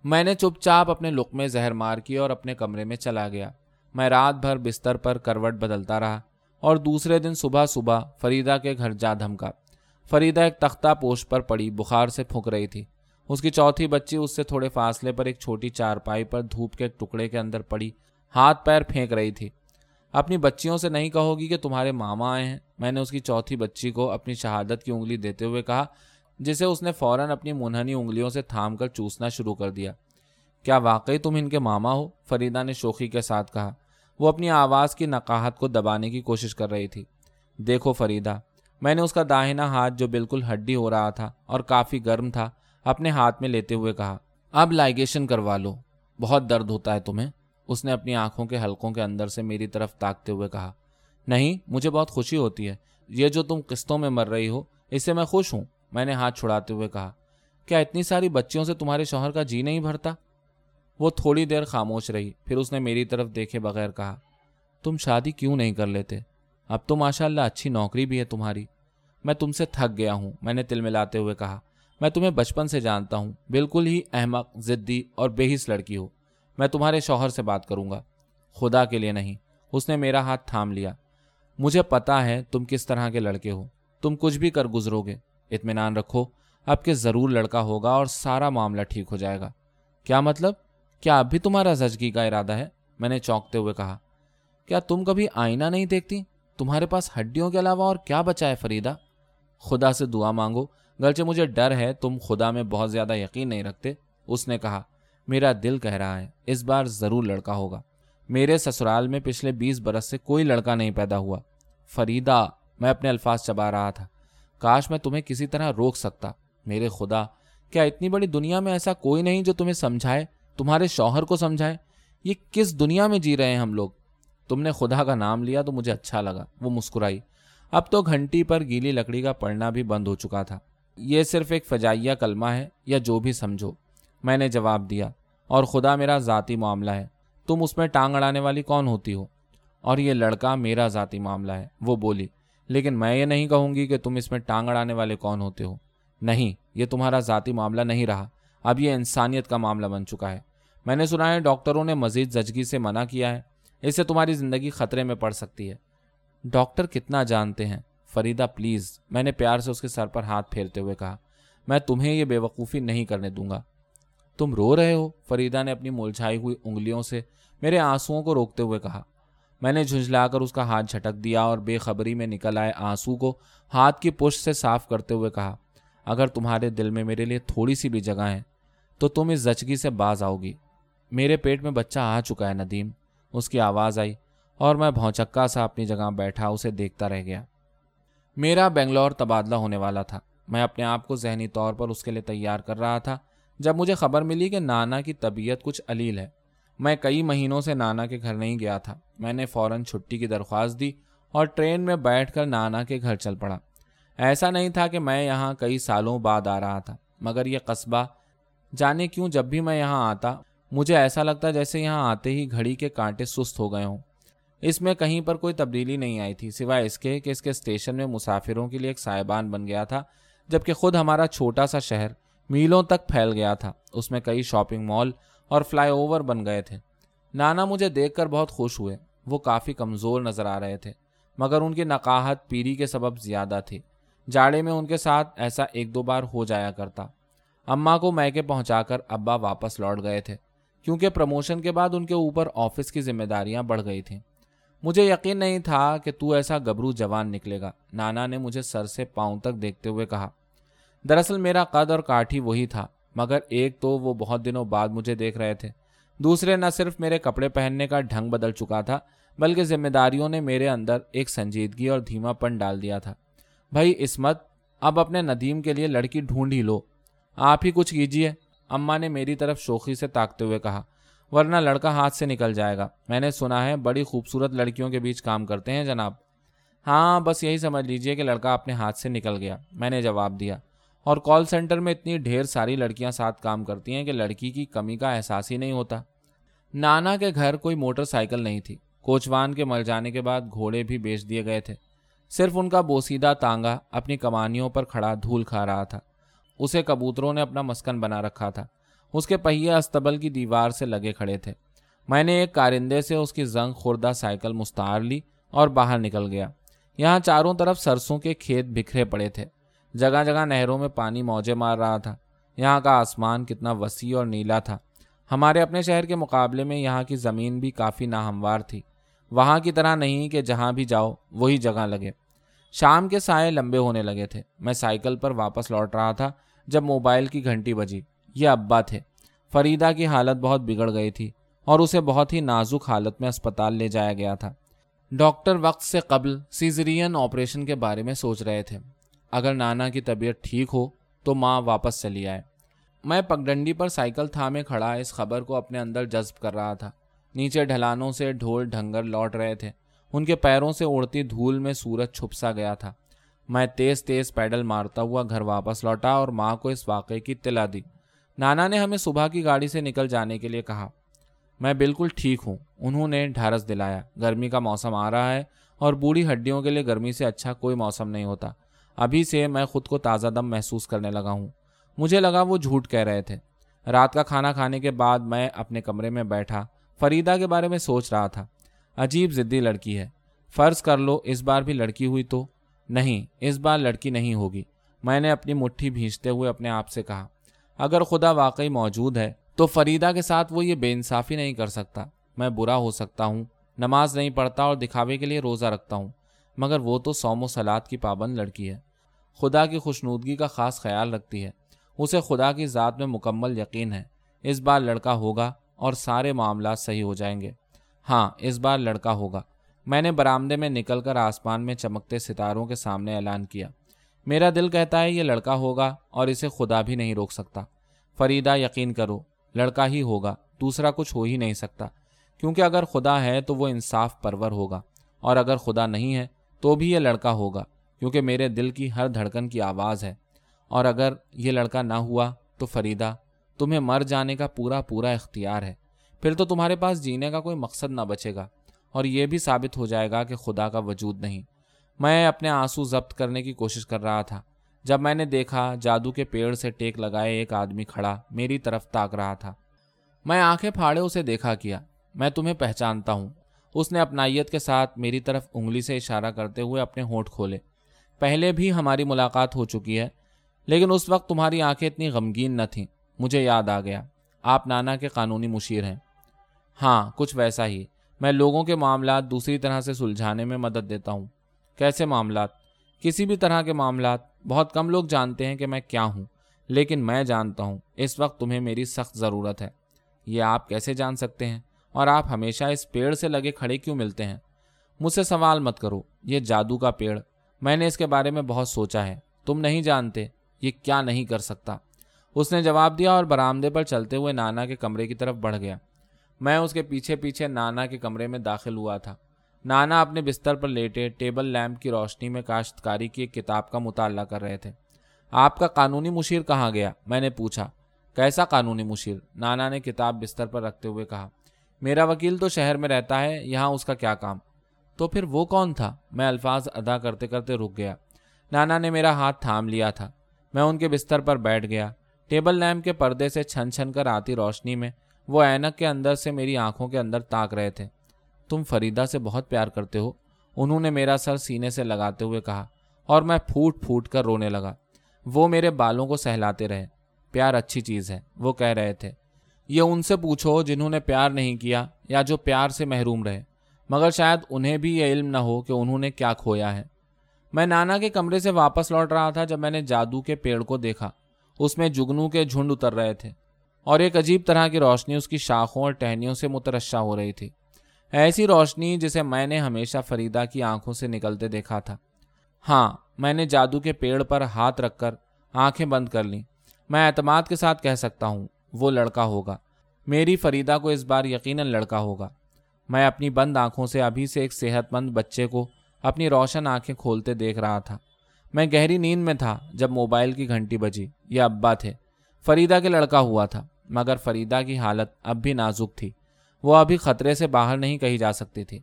میں نے چپ چاپ اپنے لک میں زہر مار کی اور اپنے کمرے میں چلا گیا۔ میں رات بھر بستر پر کروٹ بدلتا رہا اور دوسرے دن صبح صبح فریدہ کے گھر جا دھمکا۔ فریدہ ایک تختہ پوش پر پڑی، بخار سے پھونک رہی تھی۔ اس کی چوتھی بچی اس سے تھوڑے فاصلے پر ایک چھوٹی چارپائی پر دھوپ کے ٹکڑے کے اندر پڑی، ہاتھ پیر پھینک رہی تھی۔ اپنی بچیوں سے نہیں کہو گی کہ تمہارے ماما آئے ہیں۔ میں نے اس کی چوتھی بچی کو اپنی شہادت کی انگلی دیتے ہوئے کہا، جسے اس نے فوراً اپنی منہنی انگلیوں سے تھام کر چوسنا شروع کر دیا۔ کیا واقعی تم ان کے ماما ہو؟ فریدہ نے شوخی کے ساتھ کہا۔ وہ اپنی آواز کی نقاہت کو دبانے کی کوشش کر رہی تھی۔ دیکھو فریدہ، میں نے اس کا داہنا ہاتھ جو بالکل ہڈی ہو رہا تھا اور کافی گرم تھا، اپنے ہاتھ میں لیتے ہوئے کہا، اب لائگیشن کروا لو۔ بہت درد ہوتا ہے تمہیں؟ اس نے اپنی آنکھوں کے حلقوں کے اندر سے میری طرف تاکتے ہوئے کہا، نہیں، مجھے بہت خوشی ہوتی ہے۔ یہ جو تم قسطوں میں مر رہی ہو، اس سے میں خوش ہوں۔ میں نے ہاتھ چھڑاتے ہوئے کہا، کیا اتنی ساری بچیوں سے تمہارے شوہر کا جی نہیں بھرتا؟ وہ تھوڑی دیر خاموش رہی، پھر اس نے میری طرف دیکھے بغیر کہا، تم شادی کیوں نہیں کر لیتے؟ اب تو ماشاء اللہ اچھی نوکری بھی ہے تمہاری۔ میں تم سے تھک گیا ہوں، میں نے تل ملاتے ہوئے کہا۔ میں تمہیں بچپن سے جانتا ہوں، بالکل ہی احمق، ضدی اور بےحس لڑکی ہو۔ میں تمہارے شوہر سے بات کروں گا۔ خدا کے لیے نہیں، اس نے میرا ہاتھ تھام لیا۔ مجھے پتا ہے تم کس طرح کے لڑکے ہو۔ تم کچھ بھی کر گزرو گے۔ اطمینان رکھو، اب کہ ضرور لڑکا ہوگا اور سارا معاملہ ٹھیک ہو جائے گا۔ کیا مطلب؟ کیا اب بھی تمہارا زچگی کا ارادہ ہے؟ میں نے چونکتے ہوئے کہا، کیا تم کبھی آئینہ نہیں دیکھتی؟ تمہارے پاس ہڈیوں کے علاوہ اور کیا بچا ہے فریدا خدا سے دعا مانگو، گرچہ مجھے ڈر ہے تم خدا میں بہت زیادہ یقین نہیں رکھتے، اس نے کہا، میرا دل کہہ رہا ہے، اس بار ضرور لڑکا ہوگا۔ میرے سسرال میں پچھلے بیس برس سے کوئی لڑکا نہیں پیدا ہوا۔ فریدا میں اپنے الفاظ چبا رہا تھا۔ کاش میں تمہیں کسی طرح روک سکتا۔ میرے خدا، کیا اتنی بڑی دنیا میں ایسا کوئی نہیں جو تمہیں سمجھائے؟ تمہارے شوہر کو سمجھائے یہ کس دنیا میں جی رہے ہیں ہم لوگ؟ تم نے خدا کا نام لیا تو مجھے اچھا لگا، وہ مسکرائی۔ اب تو گھنٹی پر گیلی لکڑی کا پڑنا بھی بند ہو چکا تھا۔ یہ صرف ایک فجائیہ کلمہ ہے یا جو بھی سمجھو۔ میں نے جواب دیا، اور خدا میرا ذاتی معاملہ ہے۔ تم اس میں ٹانگ اڑانے والی کون ہوتی ہو؟ اور یہ لڑکا میرا ذاتی معاملہ ہے، وہ بولی۔ لیکن میں یہ نہیں کہوں گی کہ تم اس میں ٹانگ اڑانے والے کون ہوتے ہو۔ نہیں، یہ تمہارا ذاتی معاملہ نہیں رہا۔ اب یہ انسانیت کا معاملہ بن چکا ہے۔ میں نے سنا ہے ڈاکٹروں نے مزید زچگی سے منع کیا ہے۔ اس سے تمہاری زندگی خطرے میں پڑ سکتی ہے۔ ڈاکٹر کتنا جانتے ہیں؟ فریدہ، پلیز، میں نے پیار سے اس کے سر پر ہاتھ پھیرتے ہوئے کہا، میں تمہیں یہ بے وقوفی نہیں کرنے دوں گا۔ تم رو رہے ہو؟ فریدہ نے اپنی ملجھائی ہوئی انگلیوں سے میرے آنسوؤں کو روکتے ہوئے کہا۔ میں نے جھنجھلا کر اس کا ہاتھ جھٹک دیا اور بے خبری میں نکل آئے آنسو کو ہاتھ کی پشت سے صاف کرتے ہوئے کہا، اگر تمہارے دل میں میرے لیے تھوڑی سی بھی جگہ ہے تو تم اس زچگی سے باز آؤ گی۔ میرے پیٹ میں بچہ آ چکا ہے ندیم۔ اس کی آواز آئی اور میں بھونچکا سا اپنی جگہ بیٹھا اسے دیکھتا رہ گیا۔ میرا بنگلور تبادلہ ہونے والا تھا۔ میں اپنے آپ کو ذہنی طور پر اس کے لیے تیار کر رہا تھا۔ جب مجھے خبر ملی کہ نانا کی طبیعت کچھ علیل ہے، میں کئی مہینوں سے نانا کے گھر نہیں گیا تھا۔ میں نے فوراً چھٹی کی درخواست دی اور ٹرین میں بیٹھ کر نانا کے گھر چل پڑا۔ ایسا نہیں تھا کہ میں یہاں کئی سالوں بعد آ رہا تھا، مگر یہ قصبہ جانے کیوں جب بھی میں یہاں آتا، مجھے ایسا لگتا جیسے یہاں آتے ہی گھڑی کے کانٹے سست ہو گئے ہوں۔ اس میں کہیں پر کوئی تبدیلی نہیں آئی تھی، سوائے اس کے کہ اس کے اسٹیشن میں مسافروں کے لیے ایک سائبان بن گیا تھا، جبکہ خود ہمارا چھوٹا سا شہر میلوں تک پھیل گیا تھا۔ اس میں کئی شاپنگ مال اور فلائی اوور بن گئے تھے۔ نانا مجھے دیکھ کر بہت خوش ہوئے، وہ کافی کمزور نظر آ رہے تھے، مگر ان کی نقاہت پیری کے سبب زیادہ تھی۔ جاڑے میں ان کے ساتھ ایسا ایک دو بار ہو جایا کرتا۔ اماں کو میکے پہنچا کر ابا واپس لوٹ گئے تھے، کیونکہ پروموشن کے بعد ان کے اوپر آفس کی ذمہ داریاں بڑھ گئی تھیں۔ مجھے یقین نہیں تھا کہ تو ایسا گبرو جوان نکلے گا۔ نانا نے مجھے سر سے پاؤں تک دیکھتے ہوئے کہا، دراصل میرا قد اور کاٹھی وہی تھا، مگر ایک تو وہ بہت دنوں بعد مجھے دیکھ رہے تھے۔ دوسرے، نہ صرف میرے کپڑے پہننے کا ڈھنگ بدل چکا تھا، بلکہ ذمہ داریوں نے میرے اندر ایک سنجیدگی اور دھیما پن ڈال دیا تھا۔ بھائی اسمت اب اپنے ندیم کے لیے لڑکی ڈھونڈ ہی لو۔ آپ ہی کچھ کیجیے۔ اماں نے میری طرف شوخی سے تاکتے ہوئے کہا، ورنہ لڑکا ہاتھ سے نکل جائے گا۔ میں نے سنا ہے بڑی خوبصورت لڑکیوں کے بیچ کام کرتے ہیں جناب۔ ہاں بس یہی سمجھ لیجیے کہ لڑکا اپنے ہاتھ سے نکل گیا۔ میں نے جواب دیا۔ اور کال سینٹر میں اتنی ڈھیر ساری لڑکیاں ساتھ کام کرتی ہیں کہ لڑکی کی کمی کا احساس ہی نہیں ہوتا۔ نانا کے گھر کوئی موٹر سائیکل نہیں تھی۔ کوچوان کے مر جانے کے بعد گھوڑے بھی بیچ دیے گئے تھے۔ صرف ان کا بوسیدہ تانگا اپنی کمانیوں پر کھڑا دھول کھا رہا تھا۔ اسے کبوتروں نے اپنا مسکن بنا رکھا تھا۔ اس کے پہیے استبل کی دیوار سے لگے کھڑے تھے۔ میں نے ایک کارندے سے اس کی زنگ خوردہ سائیکل مستعار لی اور باہر نکل گیا۔ یہاں چاروں طرف سرسوں کے کھیت بکھرے پڑے تھے۔ جگہ جگہ نہروں میں پانی موجے مار رہا تھا۔ یہاں کا آسمان کتنا وسیع اور نیلا تھا۔ ہمارے اپنے شہر کے مقابلے میں یہاں کی زمین بھی کافی ناہموار تھی۔ وہاں کی طرح نہیں کہ جہاں بھی جاؤ، وہی جگہ لگے۔ شام کے سائے لمبے ہونے لگے تھے۔ میں سائیکل پر واپس لوٹ رہا تھا۔ جب موبائل کی گھنٹی بجی۔ یہ ابا تھے فریدہ کی حالت بہت بگڑ گئی تھی اور اسے بہت ہی نازک حالت میں اسپتال لے جایا گیا تھا۔ ڈاکٹر وقت سے قبل سیزرین آپریشن کے بارے میں سوچ رہے تھے۔ اگر نانا کی طبیعت ٹھیک ہو تو ماں واپس چلی آئے۔ میں پگڈنڈی پر سائیکل تھامے کھڑا اس خبر کو اپنے اندر جذب کر رہا تھا۔ نیچے ڈھلانوں سے ڈھول ڈھنگر لوٹ رہے تھے۔ ان کے پیروں سے اڑتی دھول میں سورج چھپ سا گیا تھا۔ میں تیز تیز پیڈل مارتا ہوا گھر واپس لوٹا اور ماں کو اس واقعے کی تلا دی۔ نانا نے ہمیں صبح کی گاڑی سے نکل جانے کے لیے کہا، میں بالکل ٹھیک ہوں، انہوں نے ڈھارس دلایا۔ گرمی کا موسم آ رہا ہے اور بوڑھی ہڈیوں کے لیے گرمی سے اچھا کوئی موسم نہیں ہوتا۔ ابھی سے میں خود کو تازہ دم محسوس کرنے لگا ہوں۔ مجھے لگا وہ جھوٹ کہہ رہے تھے۔ رات کا کھانا کھانے کے بعد میں اپنے کمرے میں بیٹھا فریدا کے بارے میں سوچ رہا تھا۔ عجیب ضدی لڑکی ہے۔ فرض کر لو اس بار بھی لڑکی ہوئی تو؟ نہیں، اس بار لڑکی نہیں ہوگی۔ میں نے اپنی مٹھی بھیجتے ہوئے اپنے آپ سے کہا، اگر خدا واقعی موجود ہے، تو فریدا کے ساتھ وہ یہ بے انصافی نہیں کر سکتا۔ میں برا ہو سکتا ہوں، نماز نہیں پڑھتا اور دکھاوے کے لیے روزہ رکھتا ہوں، مگر وہ تو سوم و سلاد کی پابند لڑکی ہے۔ خدا کی خوشنودگی کا خاص خیال رکھتی ہے۔ اسے خدا کی ذات میں مکمل یقین ہے۔ اس بار لڑکا ہوگا اور سارے معاملات صحیح ہو جائیں گے۔ ہاں اس بار لڑکا ہوگا۔ میں نے برآمدے میں نکل کر آسمان میں چمکتے ستاروں کے سامنے اعلان کیا۔ میرا دل کہتا ہے یہ لڑکا ہوگا اور اسے خدا بھی نہیں روک سکتا۔ فریدہ، یقین کرو، لڑکا ہی ہوگا، دوسرا کچھ ہو ہی نہیں سکتا۔ کیونکہ اگر خدا ہے تو وہ انصاف پرور ہوگا، اور اگر خدا نہیں ہے تو بھی یہ لڑکا ہوگا، کیونکہ میرے دل کی ہر دھڑکن کی آواز ہے۔ اور اگر یہ لڑکا نہ ہوا تو فریدہ، تمہیں مر جانے کا پورا پورا اختیار ہے۔ پھر تو تمہارے پاس جینے کا کوئی مقصد نہ بچے گا۔ اور یہ بھی ثابت ہو جائے گا کہ خدا کا وجود نہیں۔ میں اپنے آنسو ضبط کرنے کی کوشش کر رہا تھا۔ جب میں نے دیکھا، جادو کے پیڑ سے ٹیک لگائے ایک آدمی کھڑا میری طرف تاک رہا تھا۔ میں آنکھیں پھاڑے اسے دیکھا کیا۔ میں تمہیں پہچانتا ہوں۔ اس نے اپنائیت کے ساتھ میری طرف انگلی سے اشارہ کرتے ہوئے اپنے ہونٹ کھولے۔ پہلے بھی ہماری ملاقات ہو چکی ہے، لیکن اس وقت تمہاری آنکھیں اتنی غمگین نہ تھیں۔ مجھے یاد آ گیا۔ آپ نانا کے قانونی مشیر ہیں۔ ہاں کچھ ویسا ہی۔ میں لوگوں کے معاملات دوسری طرح سے سلجھانے میں مدد دیتا ہوں۔ کیسے معاملات؟ کسی بھی طرح کے معاملات، بہت کم لوگ جانتے ہیں کہ میں کیا ہوں، لیکن میں جانتا ہوں، اس وقت تمہیں میری سخت ضرورت ہے۔ یہ آپ کیسے جان سکتے ہیں؟ اور آپ ہمیشہ اس پیڑ سے لگے کھڑے کیوں ملتے ہیں؟ مجھ سے سوال مت کرو، یہ جادو کا پیڑ۔ میں نے اس کے بارے میں بہت سوچا ہے۔ تم نہیں جانتے، یہ کیا نہیں کر سکتا۔ اس نے جواب دیا اور برآمدے پر چلتے ہوئے نانا کے کمرے کی طرف بڑھ گیا۔ میں اس کے پیچھے پیچھے نانا کے کمرے میں داخل ہوا تھا۔ نانا اپنے بستر پر لیٹے ٹیبل لیمپ کی روشنی میں کاشتکاری کی ایک کتاب کا مطالعہ کر رہے تھے۔ آپ کا قانونی مشیر کہاں گیا؟ میں نے پوچھا۔ کیسا قانونی مشیر؟ نانا نے کتاب بستر پر رکھتے ہوئے کہا۔ میرا وکیل تو شہر میں رہتا ہے، یہاں اس کا کیا کام؟ تو پھر وہ کون تھا؟ میں الفاظ ادا کرتے کرتے رک گیا۔ نانا نے میرا ہاتھ تھام لیا تھا۔ میں ان کے بستر پر بیٹھ گیا۔ ٹیبل لیمپ کے پردے سے چھن چھن کر آتی روشنی میں وہ اینک کے اندر سے میری آنکھوں کے اندر تاک رہے تھے۔ تم فریدا سے بہت پیار کرتے ہو۔ انہوں نے میرا سر سینے سے لگاتے ہوئے کہا اور میں پھوٹ پھوٹ کر رونے لگا۔ وہ میرے بالوں کو سہلاتے رہے۔ پیار اچھی چیز ہے، وہ کہہ رہے تھے۔ یہ ان سے پوچھو جنہوں نے پیار نہیں کیا یا جو پیار سے محروم رہے۔ مگر شاید انہیں بھی یہ علم نہ ہو کہ انہوں نے کیا کھویا ہے۔ میں نانا کے کمرے سے واپس لوٹ رہا تھا جب میں نے جادو کے پیڑ کو دیکھا۔ اس میں جگنو کے جھنڈ اتر رہے تھے۔ اور ایک عجیب طرح کی روشنی اس کی شاخوں اور ٹہنیوں سے مترشا ہو رہی تھی۔ ایسی روشنی جسے میں نے ہمیشہ فریدا کی آنکھوں سے نکلتے دیکھا تھا۔ ہاں میں نے جادو کے پیڑ پر ہاتھ رکھ کر آنکھیں بند کر لیں۔ میں اعتماد کے ساتھ کہہ سکتا ہوں، وہ لڑکا ہوگا۔ میری فریدا کو اس بار یقیناً لڑکا ہوگا۔ میں اپنی بند آنکھوں سے ابھی سے ایک صحت مند بچے کو اپنی روشن آنکھیں کھولتے دیکھ رہا تھا۔ میں گہری نیند میں تھا جب موبائل کی گھنٹی بجی۔ یہ ابا تھے۔ فریدا کے لڑکا ہوا تھا، مگر فریدا کی حالت اب بھی نازک تھی۔ وہ ابھی خطرے سے باہر نہیں کہی جا سکتی تھی۔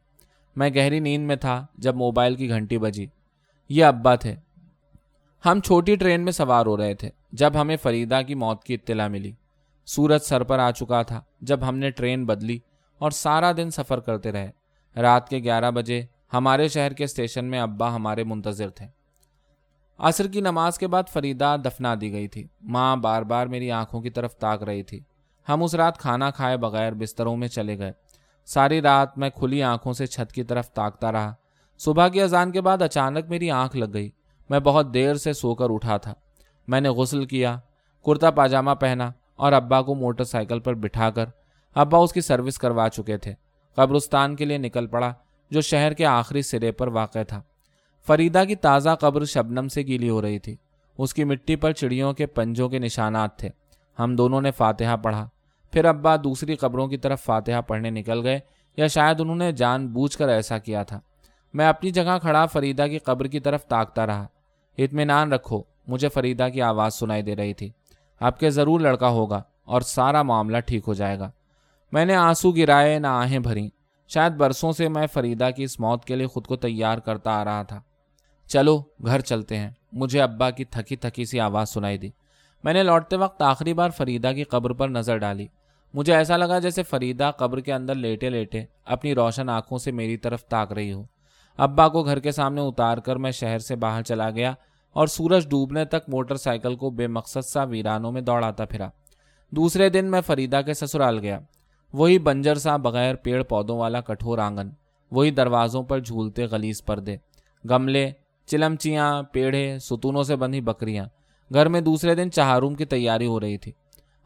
میں گہری نیند میں تھا جب موبائل کی گھنٹی بجی۔ یہ ابا تھے۔ ہم چھوٹی ٹرین میں سوار ہو رہے تھے، جب ہمیں فریدا کی موت کی اطلاع ملی۔ سورج سر پر آ چکا تھا جب ہم نے ٹرین بدلی اور سارا دن سفر کرتے رہے۔ رات کے گیارہ بجے ہمارے شہر کے اسٹیشن میں ابا ہمارے منتظر تھے۔ عصر کی نماز کے بعد فریدا دفنا دی گئی تھی۔ ماں بار بار میری آنکھوں کی طرف تاک رہی تھی۔ ہم اس رات کھانا کھائے بغیر بستروں میں چلے گئے۔ ساری رات میں کھلی آنکھوں سے چھت کی طرف تاکتا رہا۔ صبح کی اذان کے بعد اچانک میری آنکھ لگ گئی۔ میں بہت دیر سے سو کر اٹھا تھا۔ میں نے غسل کیا، کرتا پاجامہ پہنا اور ابا کو موٹر سائیکل پر بٹھا کر ابا اس کی سروس کروا چکے تھے۔ قبرستان کے لیے نکل پڑا، جو شہر کے آخری سرے پر واقع تھا۔ فریدا کی تازہ قبر شبنم سے گیلی ہو رہی تھی۔ اس کی مٹی پر چڑیوں کے پنجوں کے نشانات تھے۔ ہم دونوں نے فاتحہ پڑھا۔ پھر ابا دوسری قبروں کی طرف فاتحہ پڑھنے نکل گئے یا شاید انہوں نے جان بوجھ کر ایسا کیا تھا۔ میں اپنی جگہ کھڑا فریدا کی قبر کی طرف تاکتا رہا۔ اطمینان رکھو، مجھے فریدا کی آواز سنائی دے رہی تھی۔ آپ کے ضرور لڑکا ہوگا اور سارا معاملہ ٹھیک ہو جائے گا۔ میں نے آنسو گرائے، نہ آہیں بھری شاید برسوں سے میں فریدا کی اس موت کے لیے خود کو تیار کرتا آ رہا تھا۔ چلو، گھر چلتے ہیں۔ مجھے ابا کی تھکی تھکی سی آواز سنائی دی۔ میں نے لوٹتے وقت آخری بار فریدا کی قبر پر نظر ڈالی۔ مجھے ایسا لگا جیسے فریدا قبر کے اندر لیٹے لیٹے اپنی روشن آنکھوں سے میری طرف تاک رہی ہو۔ ابا کو گھر کے سامنے اتار کر میں شہر سے باہر چلا گیا اور سورج ڈوبنے تک موٹر سائیکل کو بے مقصد سا ویرانوں میں دوڑاتا پھرا۔ دوسرے دن میں فریدا کے سسرال گیا۔ وہی بنجر سا بغیر پیڑ پودوں والا کٹھور آنگن وہی دروازوں پر جھولتے غلیز پردے، گملے چلمچیاں، پیڑے، ستونوں سے بندھی بکریاں۔ گھر میں دوسرے دن چہاروم کی تیاری ہو رہی تھی۔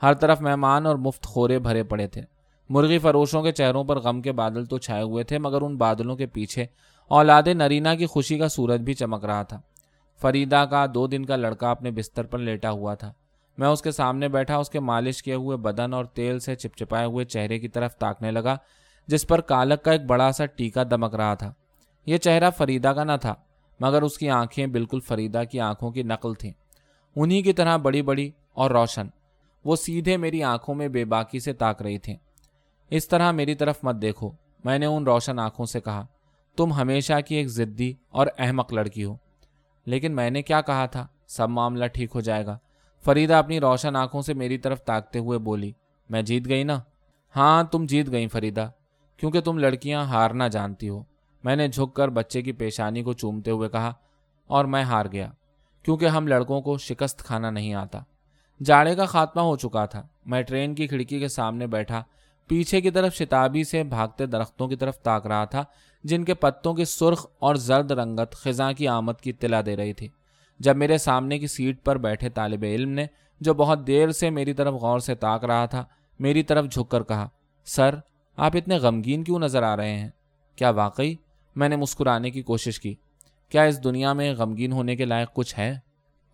ہر طرف مہمان اور مفت خورے بھرے پڑے تھے۔ مرغی فروشوں کے چہروں پر غم کے بادل تو چھائے ہوئے تھے، مگر ان بادلوں کے پیچھے اولاد نرینا کی خوشی کا سورج بھی چمک رہا تھا۔ فریدا کا دو دن کا لڑکا اپنے بستر پر لیٹا ہوا تھا۔ میں اس کے سامنے بیٹھا، اس کے مالش کیے ہوئے بدن اور تیل سے چپچپائے ہوئے چہرے کی طرف تاکنے لگا، جس پر کالک کا ایک بڑا سا ٹیکا دمک رہا تھا۔ یہ چہرہ فریدا کا نہ تھا۔ مگر اس کی آنکھیں بالکل فریدا کی آنکھوں کی نقل تھیں۔ انہی کی طرح بڑی بڑی اور روشن۔ وہ سیدھے میری آنکھوں میں بے باکی سے تاک رہی تھیں۔ اس طرح میری طرف مت دیکھو۔ میں نے ان روشن آنکھوں سے کہا، تم ہمیشہ کی ایک ضدی اور احمق لڑکی ہو۔ لیکن میں نے کیا کہا تھا؟ سب معاملہ ٹھیک ہو جائے گا۔ فریدا اپنی روشن آنکھوں سے میری طرف تاکتے ہوئے بولی، میں جیت گئی نا؟ ہاں تم جیت گئی فریدا کیونکہ تم لڑکیاں ہارنا جانتی ہو۔ میں نے جھک کر بچے کی پیشانی کو چومتے ہوئے کہا، اور میں ہار گیا، کیونکہ ہم لڑکوں کو شکست کھانا نہیں آتا۔ جاڑے کا خاتمہ ہو چکا تھا۔ میں ٹرین کی کھڑکی کے سامنے بیٹھا، پیچھے کی طرف شتابی سے بھاگتے درختوں کی طرف تاک رہا تھا، جن کے پتوں کی سرخ اور زرد رنگت خزاں کی آمد کی اطلاع دے رہی تھی۔ جب میرے سامنے کی سیٹ پر بیٹھے طالب علم نے، جو بہت دیر سے میری طرف غور سے تاک رہا تھا، میری طرف جھک کر کہا، سر، آپ اتنے غمگین کیوں نظر آ رہے ہیں؟ کیا واقعی میں نے مسکرانے کی کوشش کی، کیا اس دنیا میں غمگین ہونے کے لائق کچھ ہے؟